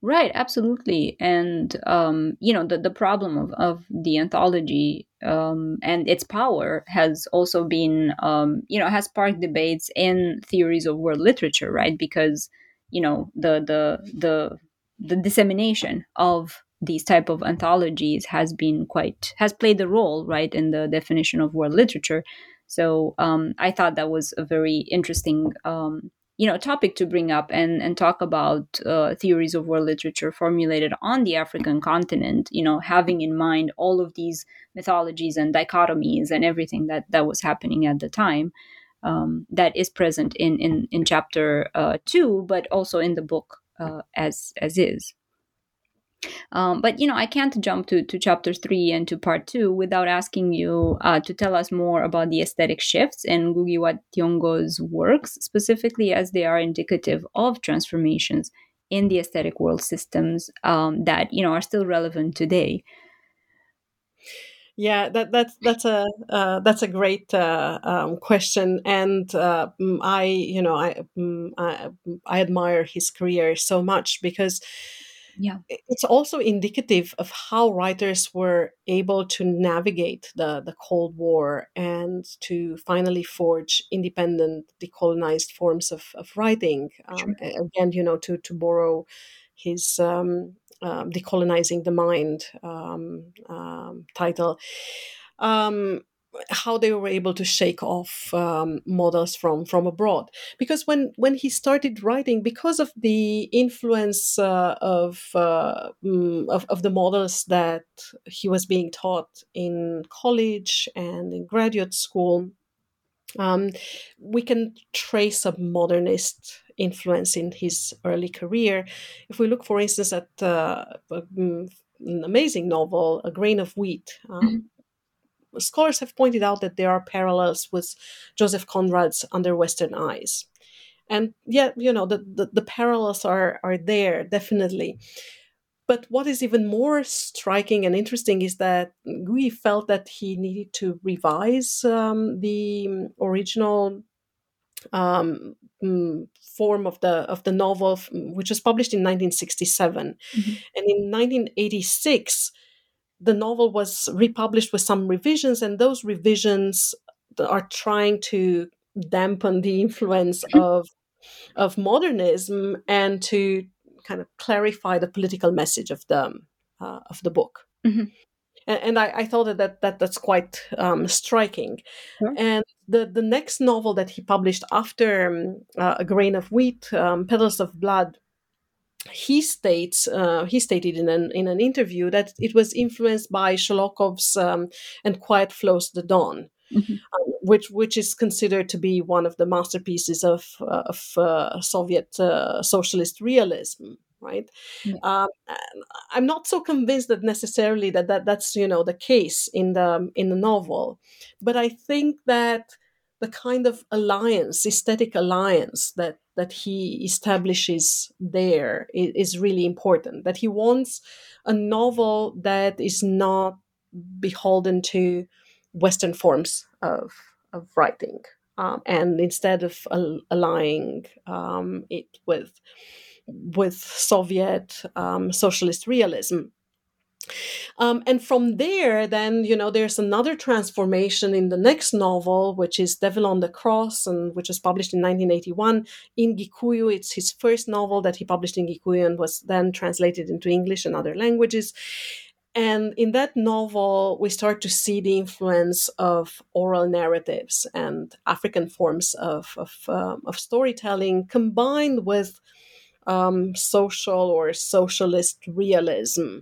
Right, absolutely. And, um, you know, the, the problem of, of the anthology um, and its power has also been, um, you know, has sparked debates in theories of world literature, right? Because, you know, the, the, the, the dissemination of these type of anthologies has been quite, has played a role, right, in the definition of world literature. So um, I thought that was a very interesting um, you know topic to bring up and and talk about uh, theories of world literature formulated on the African continent. You know, having in mind all of these mythologies and dichotomies and everything that that was happening at the time. Um, that is present in in in chapter uh, two, but also in the book uh, as as is. Um, but you know, I can't jump to, to chapter three and to part two without asking you uh, to tell us more about the aesthetic shifts in Ngugi wa Thiong'o's works, specifically as they are indicative of transformations in the aesthetic world systems um, that you know are still relevant today. Yeah, that that's that's a uh, that's a great uh, um, question, and uh, mm, I you know I, mm, I I admire his career so much because yeah. It's also indicative of how writers were able to navigate the, the cold war and to finally forge independent decolonized forms of, of writing um, again you know to, to borrow his um, uh, decolonizing the mind um, um title. Um, how they were able to shake off um, models from from abroad. Because when when he started writing because of the influence uh, of, uh, mm, of, of the models that he was being taught in college and in graduate school um, we can trace a modernist influence in his early career. If we look for instance at uh, mm, an amazing novel a grain of wheat um, mm-hmm scholars have pointed out that there are parallels with Joseph Conrad's Under Western Eyes. And yet, you know, the, the, the parallels are, are there, definitely. But what is even more striking and interesting is that Ngugi felt that he needed to revise um, the original um, mm, form of the of the novel, which was published in 1967, mm-hmm. and in 1986 the novel was republished with some revisions, and those revisions are trying to dampen the influence of of modernism and to kind of clarify the political message of the uh, of the book. Mm-hmm. And, and I, I, thought that, that, that that's quite um, striking. And the the next novel that he published after um, uh, A Grain of Wheat, um, Petals of Blood, he states uh, he stated in an in an interview that it was influenced by Sholokhov's um, and Quiet Flows the Don, mm-hmm. um, which which is considered to be one of the masterpieces of uh, of uh, Soviet uh, socialist realism. Right, yeah. Um, I'm not so convinced that necessarily that, that that's you know the case in the in the novel, but I think that the kind of alliance, aesthetic alliance that that he establishes there is, really important. That he wants a novel that is not beholden to Western forms of of writing, um, and instead of allying um, it with with Soviet um, socialist realism, um, and from there, then, you know, there's another transformation in the next novel, which is Devil on the Cross, and which was published in 1981 in Gikuyu. It's his first novel that he published in Gikuyu and was then translated into English and other languages. And in that novel, we start to see the influence of oral narratives and African forms of, of, um, of storytelling combined with um, social or socialist realism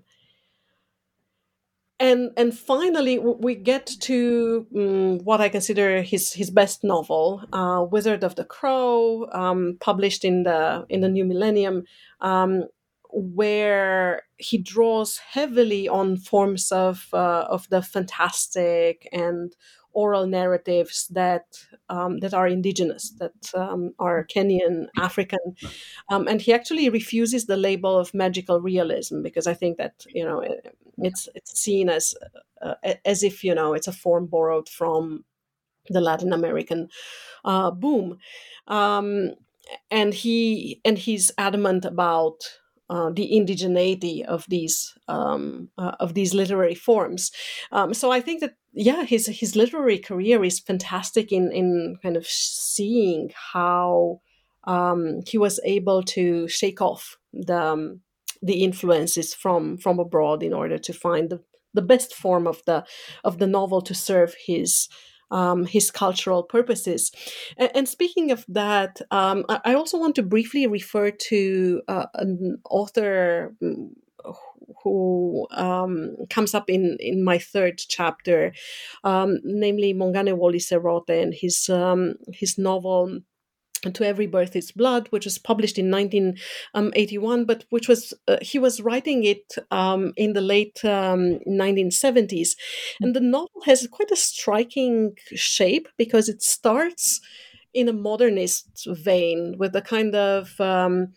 and and finally we get to um, what I consider his his best novel, uh, Wizard of the Crow, um, published in the in the new millennium, um, where he draws heavily on forms of uh, of the fantastic and oral narratives that um, that are indigenous, that um, are Kenyan, African, um, and he actually refuses the label of magical realism because I think that you know it's it's seen as uh, as if you know it's a form borrowed from the Latin American uh, boom, um, and he and he's adamant about uh, the indigeneity of these um, uh, of these literary forms. Um, so I think that yeah, his his literary career is fantastic in in kind of seeing how um, he was able to shake off the um, the influences from from abroad in order to find the, the best form of the of the novel to serve his um, his cultural purposes. And, and speaking of that, um, I, also want to briefly refer to uh, an author mm, who um, comes up in, in my third chapter, um, namely Mongane Wally Serote and his um, his novel to every birth is blood which was published in 1981 but which was uh, he was writing it um, in the late um, 1970s and the novel has quite a striking shape because it starts in a modernist vein with a kind of um,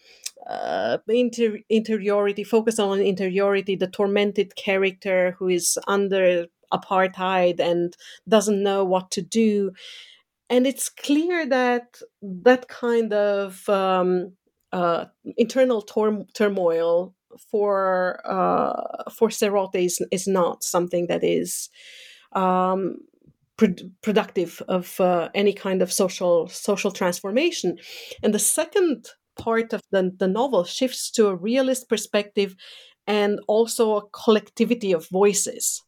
uh, inter- interiority focus on interiority the tormented character who is under apartheid and doesn't know what to do and it's clear that that kind of um, uh, internal tor- turmoil for uh, for Serote is, is not something that is um, pro- productive of uh, any kind of social social transformation. And the second part of the, the novel shifts to a realist perspective and also a collectivity of voices.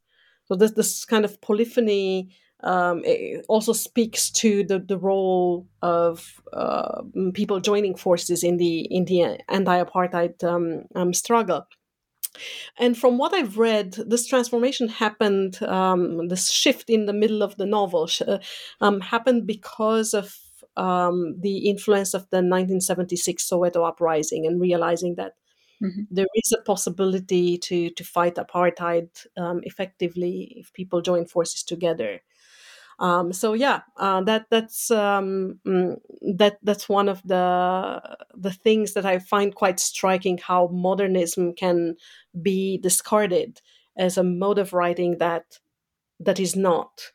So this this kind of polyphony um, it also speaks to the, the role of uh, people joining forces in the in the anti-apartheid um, um, struggle. And from what I've read, this transformation happened, um, this shift in the middle of the novel uh, um, happened because of um, the influence of the 1976 Soweto uprising and realizing that Mm-hmm. There is a possibility to to fight apartheid um, effectively if people join forces together. Um, so yeah, uh, that that's um, mm, that that's one of the the things that I find quite striking. How modernism can be discarded as a mode of writing that that is not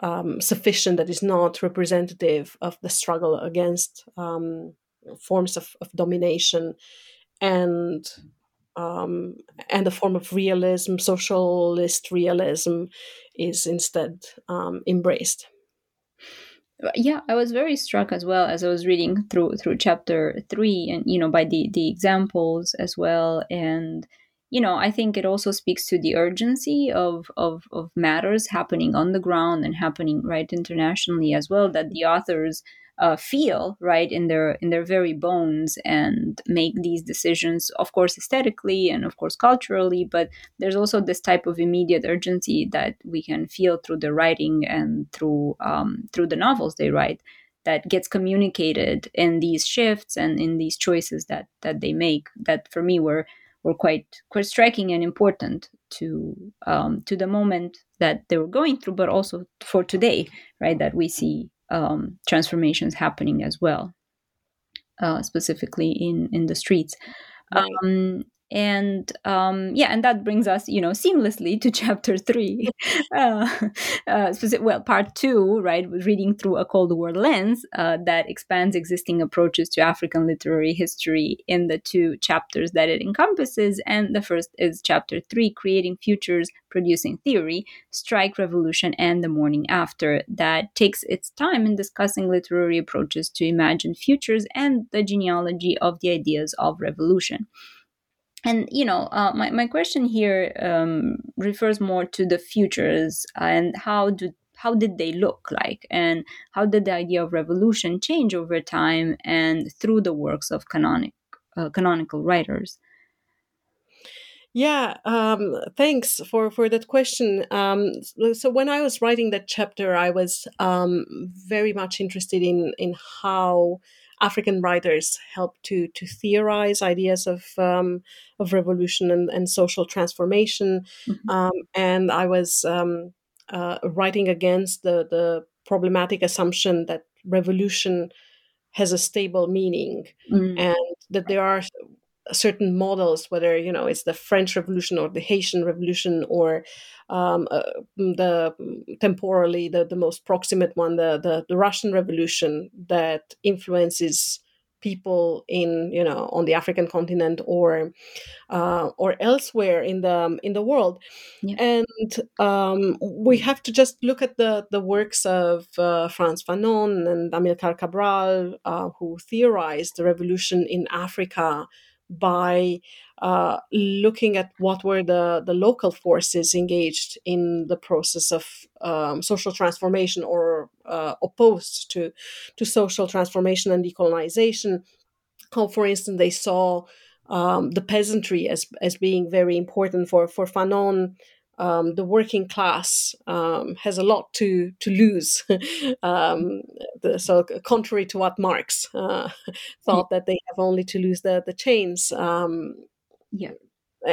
um, sufficient, that is not representative of the struggle against um, forms of, of domination and um, and the form of realism, socialist realism, is instead um, embraced. Yeah, I was very struck as well as I was reading through through chapter three, and you know by the the examples as well, and you know I think it also speaks to the urgency of of of matters happening on the ground and happening right internationally as well. That the authors uh, feel right in their in their very bones and make these decisions of course aesthetically and of course culturally but there's also this type of immediate urgency that we can feel through the writing and through um, through the novels they write that gets communicated in these shifts and in these choices that that they make that for me were were quite quite striking and important to um, to the moment that they were going through, but also for today, right? That we see um, transformations happening as well, uh, specifically in in the streets. Right. Um, and um, yeah, and that brings us, you know, seamlessly to chapter three, uh, uh, well, part two, right, reading through a Cold War lens uh, that expands existing approaches to African literary history in the two chapters that it encompasses. And the first is chapter three, creating futures, producing theory, strike, revolution, and the morning after, that takes its time in discussing literary approaches to imagine futures and the genealogy of the ideas of revolution and you know uh, my, my question here um, refers more to the futures and how do how did they look like? And how did the idea of revolution change over time and through the works of canonic uh, canonical writers? Yeah um, thanks for for that question. Um, so when i was writing that chapter i was um, very much interested in in how African writers help to to theorize ideas of um, of revolution and, and social transformation. Mm-hmm. Um, and I was um, uh, writing against the the problematic assumption that revolution has a stable meaning mm. and that there are certain models whether you know it's the french revolution or the haitian revolution or um, uh, the temporally the, the most proximate one the, the, the russian revolution that influences people in you know on the African continent or uh, or elsewhere in the in the world, yeah. and um, we have to just look at the the works of uh, Frantz Fanon and Amilcar Cabral, uh, who theorized the revolution in Africa by uh, looking at what were the, the local forces engaged in the process of um, social transformation or uh, opposed to, to social transformation and decolonization. How, for instance, they saw um, the peasantry as, as being very important for, for Fanon um, the working class um, has a lot to to lose. um, the, so, contrary to what Marx uh, thought that they have only to lose the the chains. Um, yeah,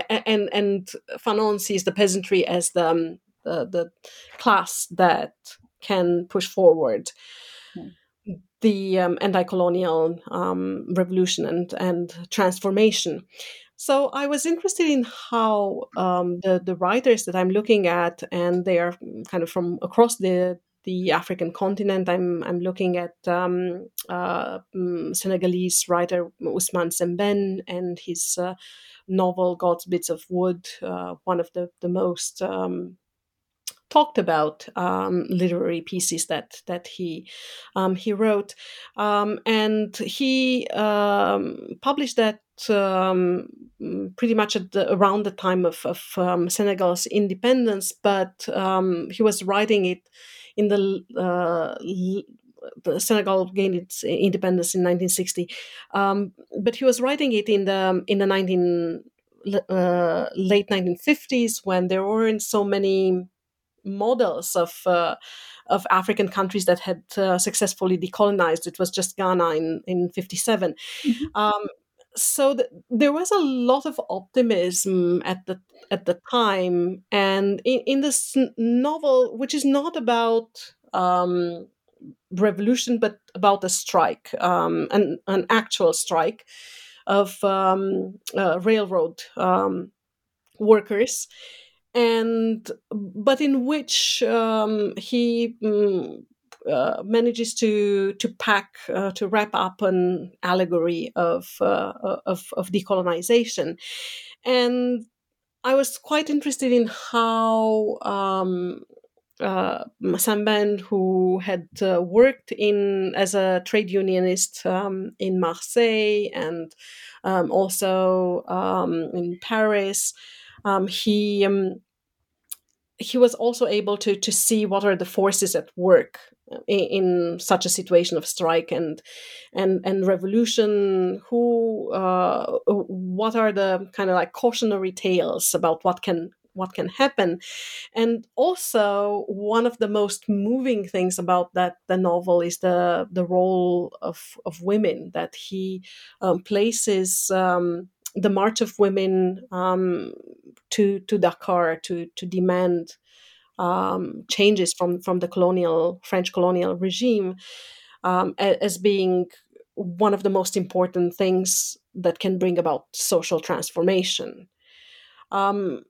and and Fanon sees the peasantry as the um, the, the class that can push forward. The um, anti-colonial revolution and and transformation, so I was interested in how um, the the writers that I'm looking at, and they are kind of from across the the African continent. I'm I'm looking at um, uh, mm, Senegalese writer Ousmane Sembène and his uh, novel God's Bits of Wood, uh, one of the the most um, talked about um, literary pieces that that he um, he wrote, um, and he um, published that um, pretty much at the, around the time of, of um, Senegal's independence, but he was writing it in the uh, Senegal gained its independence in 1960, um, but he was writing it in the in the 19 uh, late 1950s when there weren't so many models of uh, of African countries that had uh, successfully decolonized. It was just Ghana in in '57. Mm-hmm. Um, so th- there was a lot of optimism at the at the time, and in, in this novel, which is not about um, revolution, but about a strike, um, an an actual strike of um, uh, railroad um, workers and but in which um, he um, uh, manages to to pack uh, to wrap up an allegory of, uh, of of decolonization, and I was quite interested in how. Um, uh, who had uh, worked in as a trade unionist um, in Marseille and um, also um, in Paris, um, he um, he was also able to to see what are the forces at work in, such a situation of strike and and and revolution. Who uh, what are the kind of like cautionary tales about what can what can happen and also one of the most moving things about that the novel is the the role of of women that he um, places um, the march of women um, to to Dakar to to demand um, changes from from the colonial French colonial regime um, as being one of the most important things that can bring about social transformation. Um,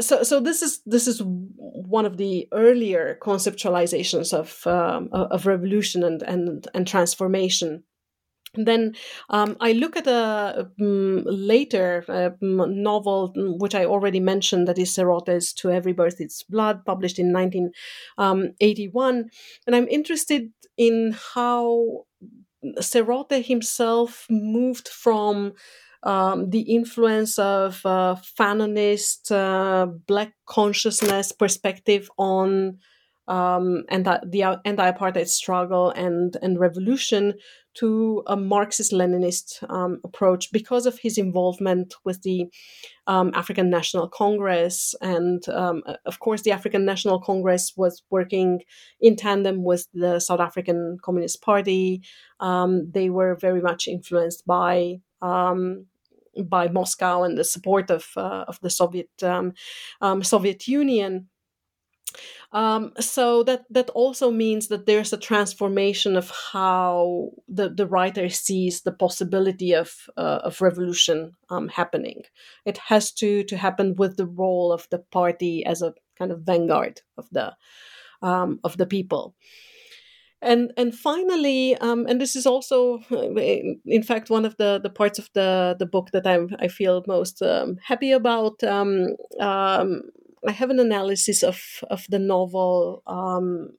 so, so this is this is one of the earlier conceptualizations of um, of revolution and and and transformation then um, I look at a um, later uh, novel, which I already mentioned, that is Serote's To Every Birth Its Blood, published in 1981. Um, and I'm interested in how Serrote himself moved from um, the influence of uh, Fanonist uh, Black consciousness perspective on um, the anti-apartheid struggle and and revolution to a Marxist-Leninist um, approach because of his involvement with the um, African National Congress, and um, of course, the African National Congress was working in tandem with the South African Communist Party. Um, they were very much influenced by um, by Moscow and the support of uh, of the Soviet um, Soviet Union Um, so that that also means that there's a transformation of how the, the writer sees the possibility of uh, of revolution um, happening. It has to to happen with the role of the party as a kind of vanguard of the um, of the people. And and finally, um, and this is also, in fact, one of the, the parts of the, the book that I'm I feel most um, happy about. I have an analysis of of the novel. Um,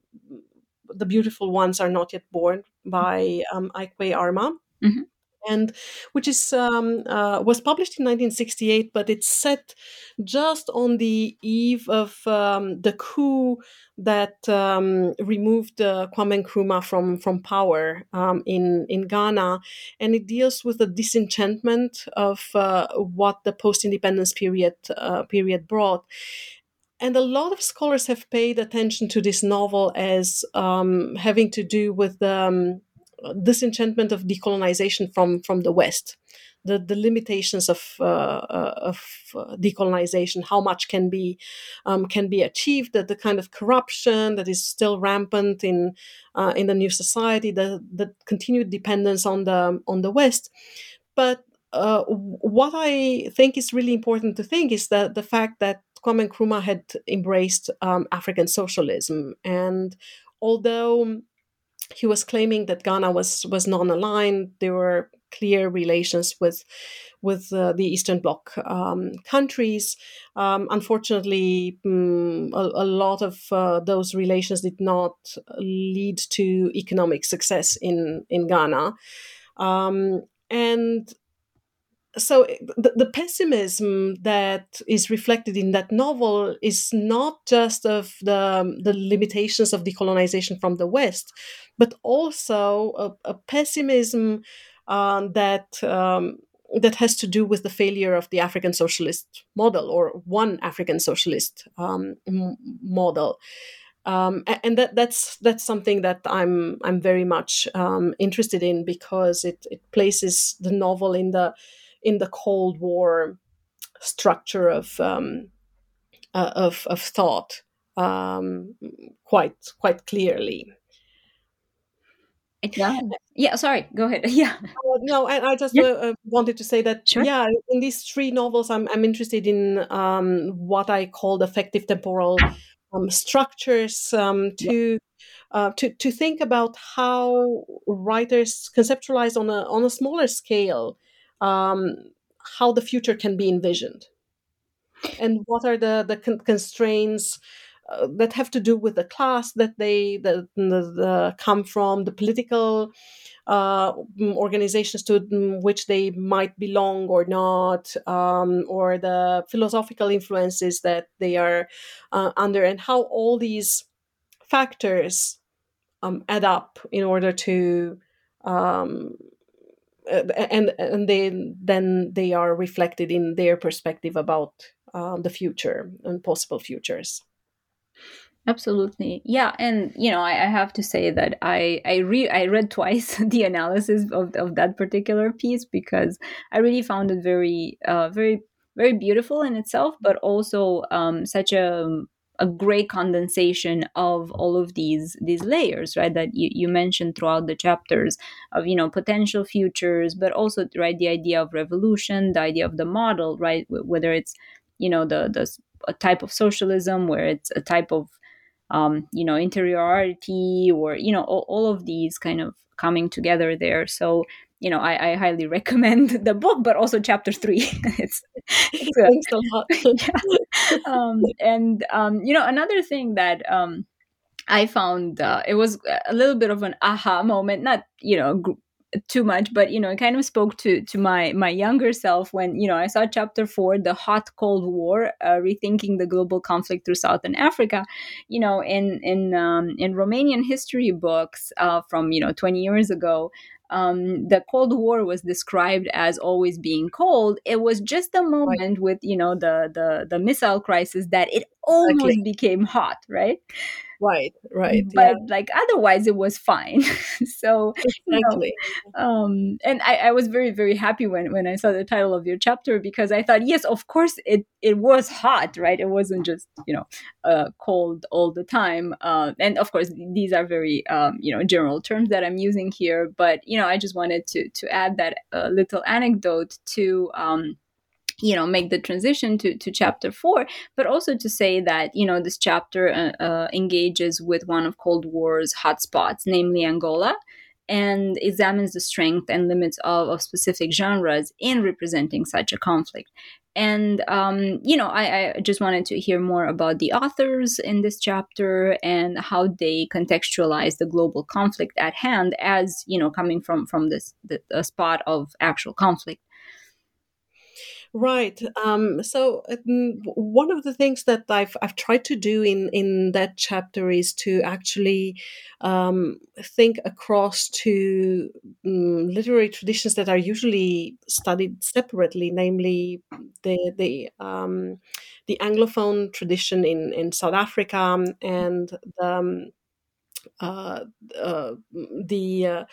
the beautiful ones are not yet born by um, Armah. Mm-hmm and which is um, uh, was published in 1968, but it's set just on the eve of um, the coup that um, removed uh, Kwame Nkrumah from from power um, in in Ghana, and it deals with the disenchantment of uh, what the post independence period uh, period brought. And a lot of scholars have paid attention to this novel as um, having to do with um, disenchantment of decolonization from from the West, the the limitations of uh, uh, of uh, decolonization, how much can be um, can be achieved, the, the kind of corruption that is still rampant in in the new society, the the continued dependence on the on the West, but. Uh, what I think is really important to think is that the fact that Kwame Nkrumah had embraced um, African socialism, and although he was claiming that Ghana was was non-aligned. There were clear relations with with uh, the Eastern Bloc um, countries. Um, unfortunately, um, a, a, lot of uh, those relations did not lead to economic success in in Ghana, um, and so the, the, pessimism that is reflected in that novel is not just of the, the limitations of decolonization from the West, but also a, a pessimism um, that um, that has to do with the failure of the African socialist model or one African socialist um, m- model. Um, and that, that's that's something that I'm I'm very much um, interested in because it, it places the novel in the in the Cold War structure of um, uh, of, of thought um, quite quite clearly. Yeah. Yeah. Sorry. Go ahead. Yeah. Uh, no, I, I just yeah. uh, wanted to say that. Sure. Yeah, in these three novels, I'm I'm interested in um, what I call effective temporal um, structures um, to. Uh, to, to think about how writers conceptualize on a on a smaller scale um, how the future can be envisioned. And what are the the con- constraints uh, that have to do with the class that they the, the, come from the political uh, organizations to which they might belong or not um, or the philosophical influences that they are uh, under and how all these factors um, add up in order to um, and and they then they are reflected in their perspective about uh, the future and possible futures. Absolutely. Yeah and you know I, I, have to say that i i re i read twice the analysis of, of that particular piece because i really found it very uh very very beautiful in itself but also um such a a great condensation of all of these these layers right that you, you mentioned throughout the chapters of you know potential futures but also right the idea of revolution the idea of the model right whether it's you know the the a type of socialism where it's a type of um, you know interiority or you know all, all of these kind of coming together there. So you know, I, I, highly recommend the book, but also chapter three. it's, it's thanks a lot. yeah. um, and um, you know, another thing that um, I found uh, it was a little bit of an aha moment. Not you know too much but you know it kind of spoke to to my my younger self when you know i saw chapter four the hot cold war uh, rethinking the global conflict through southern africa you know in in um, in romanian history books uh, from you know 20 years ago um, the Cold War was described as always being cold. It was just the moment with you know the the the missile crisis that it almost Exactly. became hot, right? Right, right. But yeah, like otherwise, it was fine. so you know, exactly. um and I, I was very very happy when when i saw the title of your chapter because i thought yes of course it it was hot right it wasn't just you know uh cold all the time uh and of course these are very um you know general terms that i'm using here but you know i just wanted to to add that uh, little anecdote to um you know make the transition to, to chapter four but also to say that you know this chapter uh, uh, engages with one of cold war's hotspots namely angola and examines the strength and limits of, of specific genres in representing such a conflict. And um, you know I, I just wanted to hear more about the authors in this chapter and how they contextualize the global conflict at hand as you know coming from from this the, the spot of actual conflict Right. Um, so um, one of the things that I've I've tried to do in in that chapter is to actually um, think across to um, literary traditions that are usually studied separately, namely the the um, the Anglophone tradition in in South Africa and the um, uh, uh, the uh,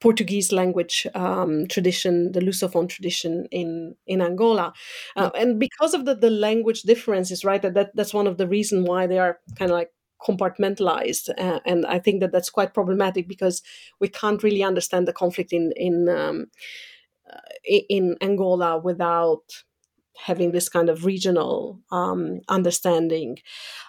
Portuguese language um, tradition, the Lusophone tradition in in Angola, uh, and because of the, the language differences, right? That, that that's one of the reasons why they are kind of like compartmentalized, uh, and I think that that's quite problematic because we can't really understand the conflict in in um, uh, in Angola without having this kind of regional um, understanding.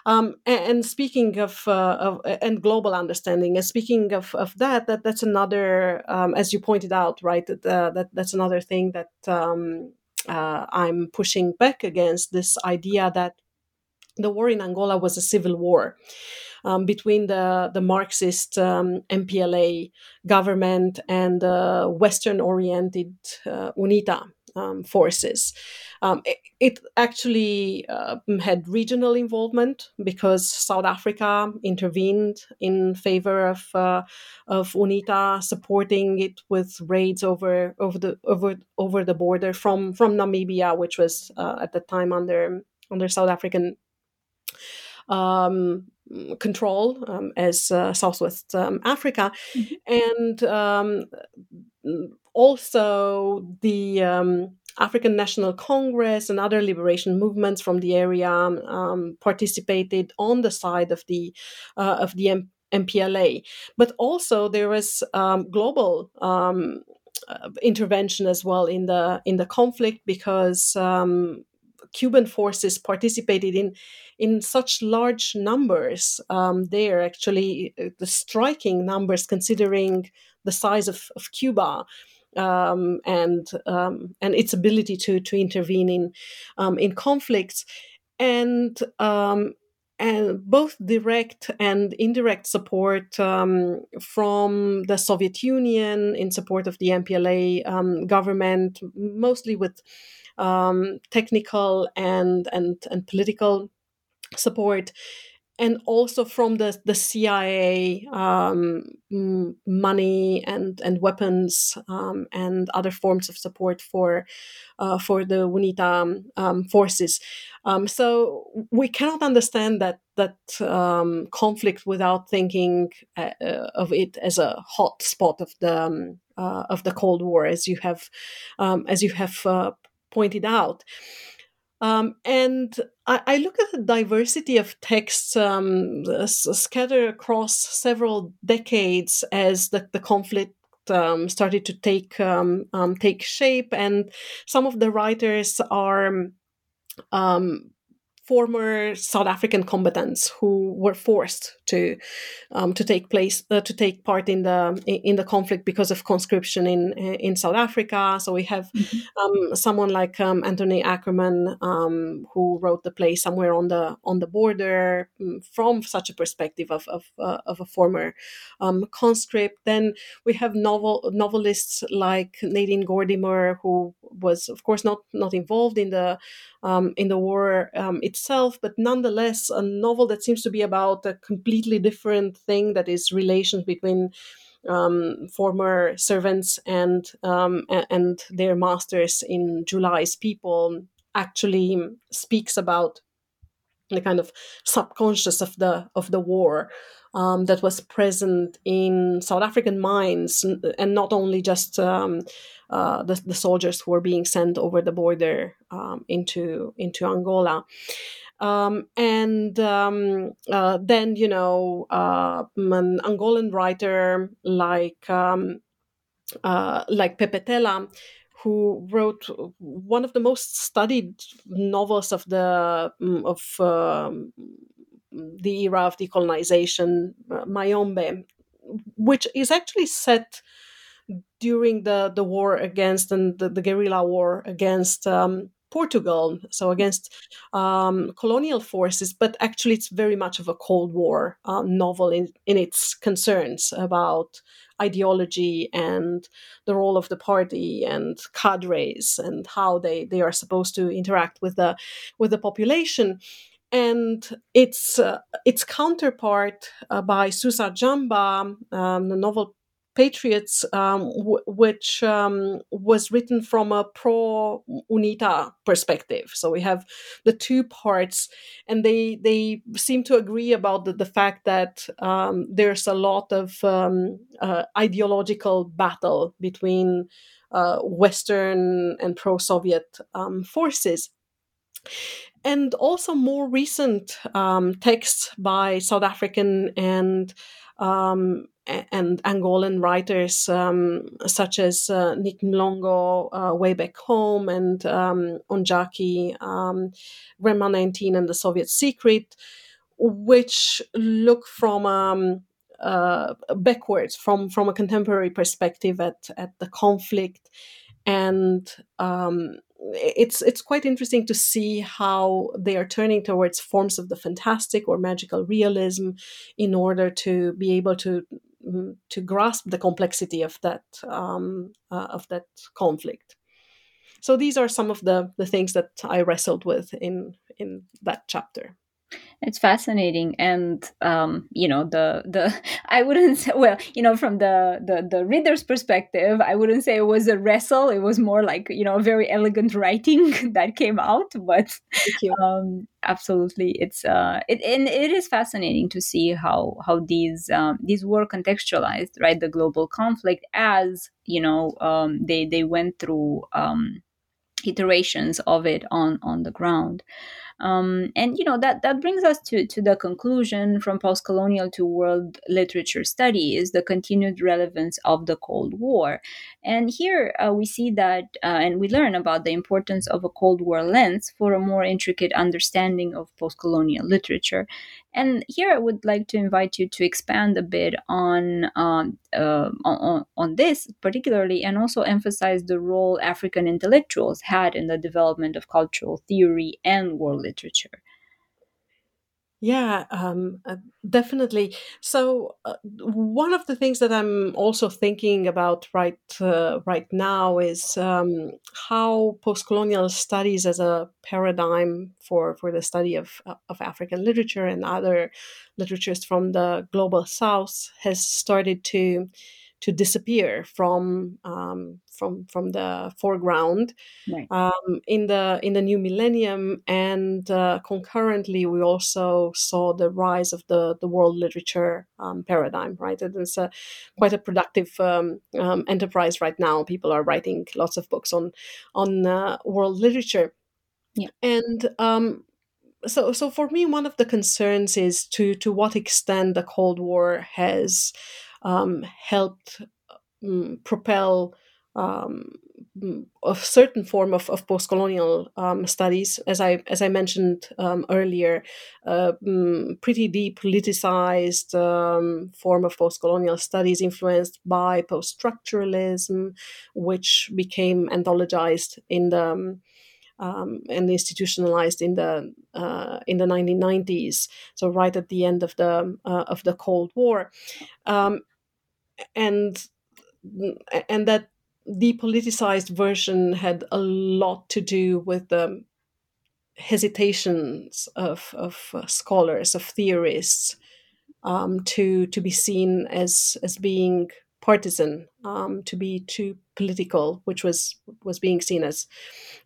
Um, and, and, speaking of, uh, of, and global understanding, and speaking of, of that, that that's another, um, as you pointed out, right? That, uh, that that's another thing that um, uh, I'm pushing back against this idea that the war in Angola was a civil war. Um, between the, the Marxist um, MPLA government and the Western oriented uh, UNITA um, forces. Um, it, it, actually uh, had regional involvement because South Africa intervened in favor of uh, of UNITA, supporting it with raids over over the over over the border from from Namibia, which was uh, at the time under under South African um, control um, as uh, Southwest um, Africa, mm-hmm. and um, also the um, African National Congress and other liberation movements from the area um, participated on the side of the uh, of the M- MPLA, but also there was um, global um, uh, intervention as well in the in the conflict because um, Cuban forces participated in in such large numbers um, there. Actually, uh, the striking numbers considering the size of, of Cuba um, and um, and its ability to to intervene in um, in conflicts, and um, and both direct and indirect support um, from the Soviet Union in support of the MPLA um, government, mostly with technical and and and political support and also from the the CIA um, money and and weapons um, and other forms of support for uh, for the UNITA um, forces. Um, so we cannot understand that that um, conflict without thinking uh, uh, of it as a hot spot of the um, uh, of the Cold War, as you have as you have uh, pointed out. Um, and I, I, look at the diversity of texts um, scattered across several decades as the, the conflict um, started to take um, um, take shape, and some of the writers are um, former South African combatants who were forced to um, to take place uh, to take part in the in the conflict because of conscription in in South Africa. So we have mm-hmm. um, someone like um, Anthony Akerman um, who wrote the play somewhere on the on the border mm, from such a perspective of of, uh, of a former um, conscript. Then we have novel novelists like Nadine Gordimer who was of course not not involved in the um, in the war um, itself, but nonetheless a novel that seems to be about a completely different thing that is relations between um, former servants and um, and their masters in July's People actually speaks about the kind of subconscious of the of the war um, that was present in South African mines, and not only just um, uh, the, the, soldiers who were being sent over the border um, into into Angola. Um, and um, uh, then, you know, uh, an Angolan writer like um, uh, like Pepetela, who wrote one of the most studied novels of the mm, of the era of decolonization, uh, Mayombe, which is actually set during the, the war against and the, the guerrilla war against um, Portugal, so against um, colonial forces, but actually it's very much of a Cold War um, novel in, in its concerns about ideology and the role of the party and cadres and how they, they are supposed to interact with the with the population and its uh, its counterpart uh, by Sousa Jamba, um, the novel Patriots, um, w- which um, was written from a pro UNITA perspective. So we have the two parts, and they they seem to agree about the, the fact that um, there's a lot of um, uh, ideological battle between uh, Western and pro Soviet um, forces and also more recent um, texts by South African and um, and Angolan writers um, such as uh, Niq Mhlongo, uh, Way Back Home, and um, Ondjaki, um, Grandma 19 and the Soviet Secret, which look from um, uh, backwards, from, from a contemporary perspective at, at the conflict and um, it's it's quite interesting to see how they are turning towards forms of the fantastic or magical realism in order to be able to mm, to grasp the complexity of that um, uh, of that conflict. So these are some of the the things that I wrestled with in in that chapter. It's fascinating, and um, you know the the I wouldn't say well, you know, from the, the the reader's perspective, I wouldn't say it was a wrestle. It was more like you know very elegant writing that came out. But um, absolutely, it's uh, it and it is fascinating to see how how these um, these were contextualized, right? The global conflict as you know um, they they went through um, iterations of it on on the ground. Um, and you know that that brings us to to the conclusion from post-colonial to world literature studies, the continued relevance of the Cold War. And here uh, we see that, uh, and we learn about the importance of a Cold War lens for a more intricate understanding of post-colonial literature. And here I would like to invite you to expand a bit on, um, uh, on, on this particularly, and also emphasize the role African intellectuals had in the development of cultural theory and world literature. Yeah, um, uh, definitely. So uh, one of the things that I'm also thinking about right uh, right now is um, how post-colonial studies as a paradigm for for the study of uh, of African literature and other literatures from the global South has started to to disappear from um, from from the foreground right. um, in the in the new millennium, and uh, concurrently we also saw the rise of the the world literature um, paradigm. Right, it's a quite a productive um, um, enterprise right now. People are writing lots of books on on uh, world literature. Yeah. And um, so so for me one of the concerns is to to what extent the cold war has um, helped um, propel um, mm, a certain form of, of post-colonial um, studies, as I as I mentioned um, earlier, uh, mm, pretty depoliticized um, form of post-colonial studies influenced by post-structuralism, which became anthologized in the um, and institutionalized in the uh, in the 1990s. So right at the end of the uh, of the Cold War, um, and and that depoliticized version had a lot to do with the hesitations of of uh, scholars of theorists um, to to be seen as as being partisan, um, to be too political, which was was being seen as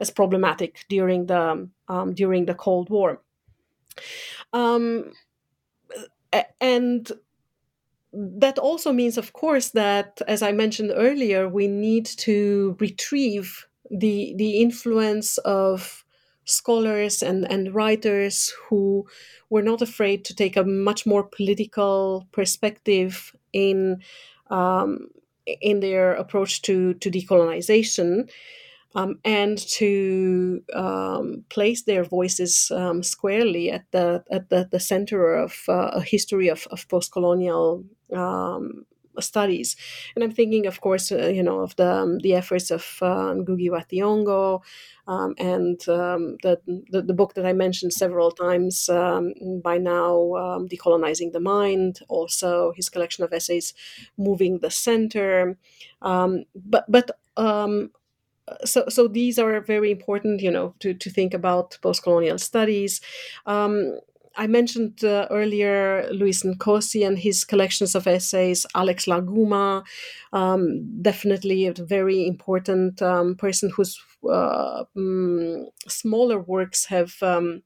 as problematic during the um, during the Cold War. Um, and that also means, of course, that as I mentioned earlier, we need to retrieve the the influence of scholars and, and writers who were not afraid to take a much more political perspective in um, in their approach to, to decolonization um, and to um, place their voices um, squarely at the at the, the center of uh, a history of, of post-colonial um, studies. And I'm thinking, of course, uh, you know, of the um, the efforts of uh, Ngugi wa Thiong'o um, and um, the, the, the book that I mentioned several times um, by now, um, decolonizing the mind. Also, his collection of essays, moving the center. Um, but but so so these are very important you know to, to think about post-colonial studies um, I mentioned uh, earlier Lewis Nkosi and his collections of essays, Alex La Guma, um, definitely a very important um, person whose uh, mm, smaller works have. Um,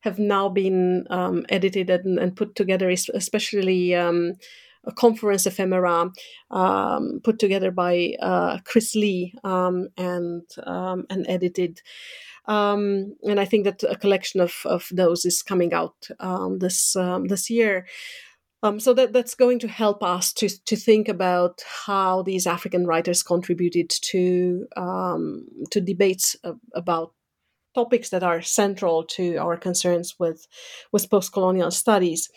have now been um, edited and, and, put together, especially um, a conference ephemera um, put together by uh, Chris Lee um, and um, and edited. Um, and I think that a collection of, of those is coming out um, this um, this year. so that that's going to help us to to think about how these African writers contributed to to debates about topics that are central to our concerns with, with post-colonial studies.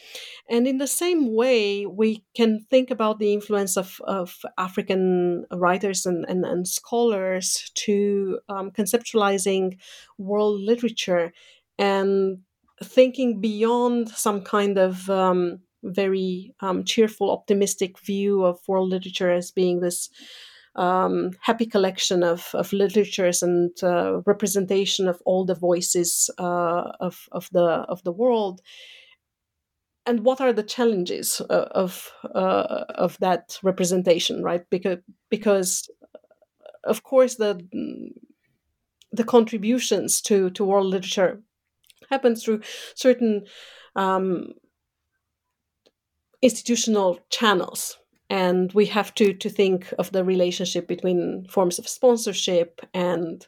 And in the same way, we can think about the influence of, of African writers and, and, and scholars to um, conceptualizing world literature and thinking beyond some kind of um, very um, cheerful, optimistic view of world literature as being this um, happy collection of, of literatures and uh, representation of all the voices uh, of, of the of the world. And what are the challenges uh, of uh, of that representation right? Because because of course the the contributions to to world literature happen through certain um, institutional channels and we have to to think of the relationship between forms of sponsorship and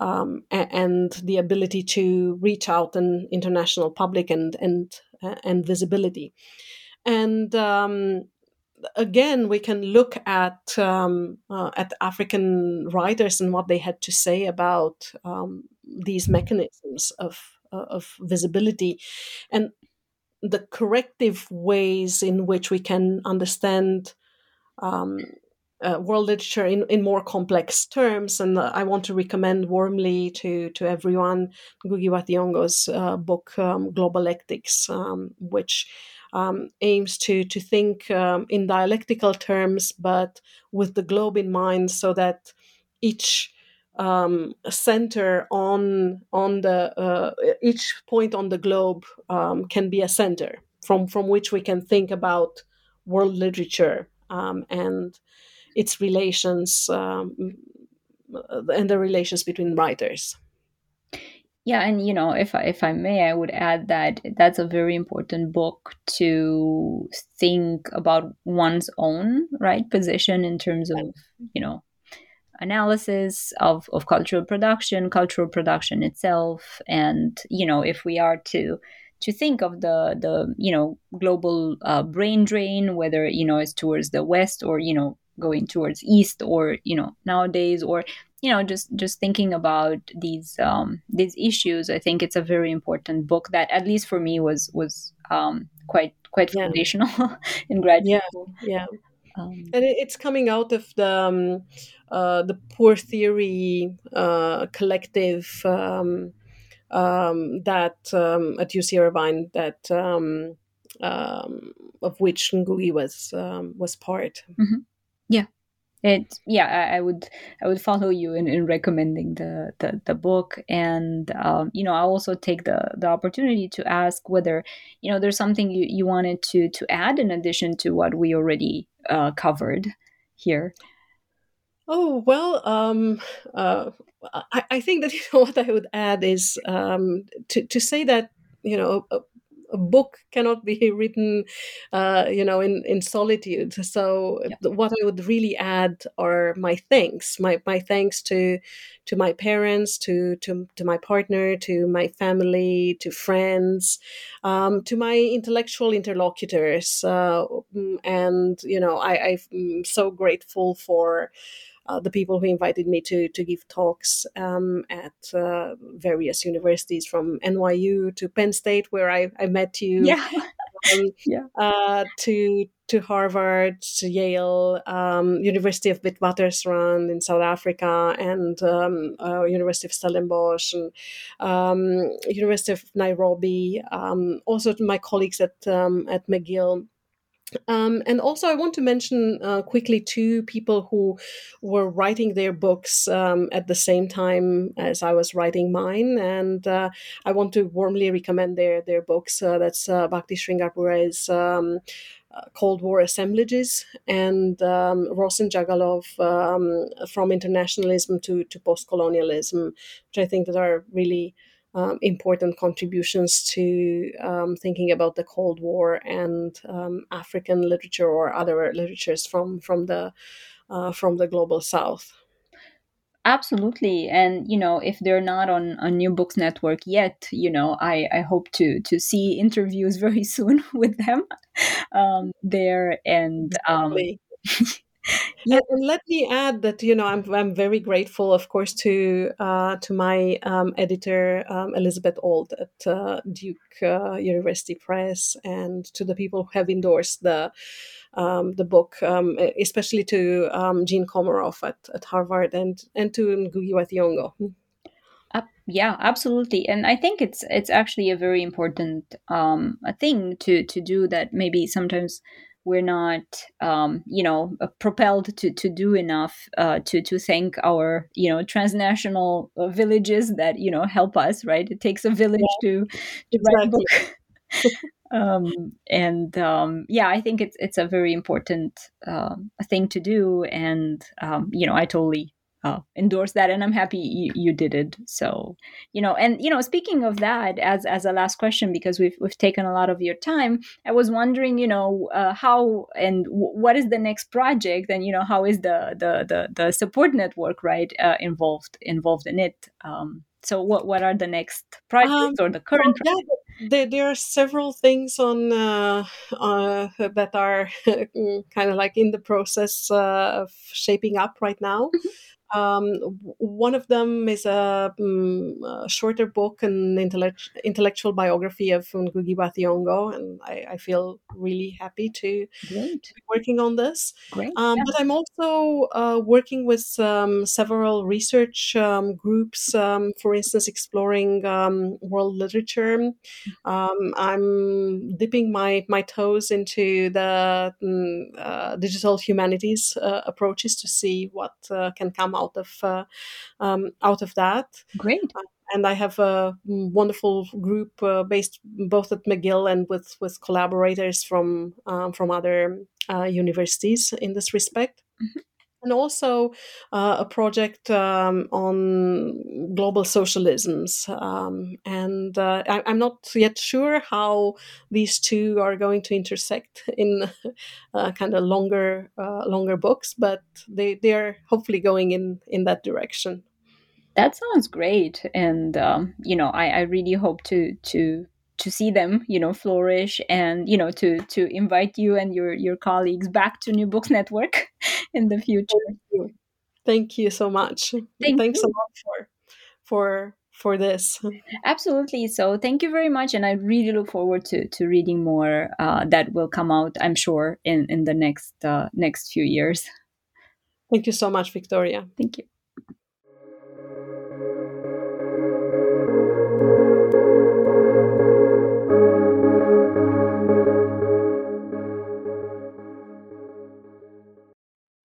um, and the ability to reach out an international public and and and visibility. And um, again we can look at um, uh, at African writers and what they had to say about um, these mechanisms of uh, of visibility. And the corrective ways in which we can understand um, uh, world literature in, in more complex terms. And uh, I want to recommend warmly to, to everyone Ngugi wa Thiong'o's uh, book, um, Globalectics, um, which um, aims to, to think um, in dialectical terms, but with the globe in mind, so that each um, center on on the uh, each point on the globe um, can be a center from from which we can think about world literature um, and its relations um, and the relations between writers. Yeah, and you know, if I, if I may, I would add that that's a very important book to think about one's own right position in terms of you know analysis of, of cultural production, cultural production itself, and you know if we are to to think of the the you know global uh, brain drain, whether you know it's towards the west or you know going towards east or you know nowadays or you know just just thinking about these um, these issues i think it's a very important book that at least for me was was um, quite quite yeah. foundational in graduate yeah, school. yeah. Um, and it's coming out of the um, uh, the poor theory uh, collective um, um that um, at UC Irvine that um, of which Ngugi was was part. Mm-hmm. Yeah, it yeah I, I, would i would follow you in, in recommending the, the the book and um, you know i also take the the opportunity to ask whether you know there's something you, you wanted to to add in addition to what we already uh, covered here oh well um, uh, I, I think that you know what i would add is um, to, to say that you know a, a book cannot be written, uh, you know, in, in solitude. So yeah. what I would really add are my thanks, my, my thanks to to my parents, to to, to my partner, to my family, to friends, um, to my intellectual interlocutors, uh, mm, and you know, I, I'm so grateful for uh, the people who invited me to to give talks um, at uh, various universities from NYU to Penn State, where I, I met you. Yeah. Um, yeah. Uh, to to Harvard, to Yale, um, University of Witwatersrand in South Africa, and um, uh, University of Stellenbosch, and um, University of Nairobi. Um, also to my colleagues at um, at McGill um, and also, I want to mention uh, quickly two people who were writing their books um, at the same time as I was writing mine, and uh, I want to warmly recommend their their books. Uh, that's uh, Bhakti Shringarpure's um, uh, Cold War Assemblages and um, Rossen Djagalov um, from Internationalism to to Postcolonialism, which I think that are really um, important contributions to um, thinking about the Cold War and um, African literature or other literatures from from the uh, from the global South. Absolutely, and you know, if they're not on a New Books Network yet, you know, I I hope to to see interviews very soon with them um, there and. Um, yeah. And let me add that you know I'm I'm very grateful, of course, to uh, to my um, editor um, Elizabeth Ault at uh, Duke uh, University Press, and to the people who have endorsed the um, the book, um, especially to um, Jean Comaroff at, at Harvard and and to Ngugi wa Thiong'o. Uh, yeah, absolutely, and I think it's it's actually a very important um, a thing to to do that. Maybe sometimes we're not um, you know uh, propelled to, to do enough uh, to to thank our you know transnational uh, villages that you know help us right? It takes a village yeah, to, to exactly. write a book. Um, and um, yeah i think it's it's a very important uh, thing to do. And um, you know i totally uh, endorse that and i'm happy you, you did it. So you know and you know speaking of that as as a last question because we've we've taken a lot of your time i was wondering you know uh, how and w- what is the next project and you know how is the the the, the support network right uh, involved involved in it? Um, so what what are the next projects um, or the current well, yeah, there, there are several things on uh, uh, that are kind of like in the process uh, of shaping up right now. Mm-hmm. Um, one of them is a, um, a shorter book, an intellect- intellectual biography of Ngugi Thiong'o, and I, I, feel really happy to, to, be working on this. Great. Um, yeah. But I'm also uh, working with um, several research um, groups, um, for instance, exploring world literature. I'm dipping my, my toes into the mm, uh, digital humanities uh, approaches to see what uh, can come out out of uh, um, out of that. Great. Uh, and I have a wonderful group uh, based both at McGill and with with collaborators from um, from other uh, universities in this respect. Mm-hmm and also uh, a project um, on global socialisms. Um, and uh, I, am not yet sure how these two are going to intersect in uh, kind of longer uh, longer books, but they they are hopefully going in in that direction. That sounds great, and um, you know, I, I really hope to to to see them you know flourish and you know to to invite you and your your colleagues back to new books network in the future. Thank you, thank you so much. Thank thanks you. a lot for for for this. Absolutely. So thank you very much and i really look forward to to reading more uh, that will come out i'm sure in in the next uh, next few years. Thank you so much victoria. Thank you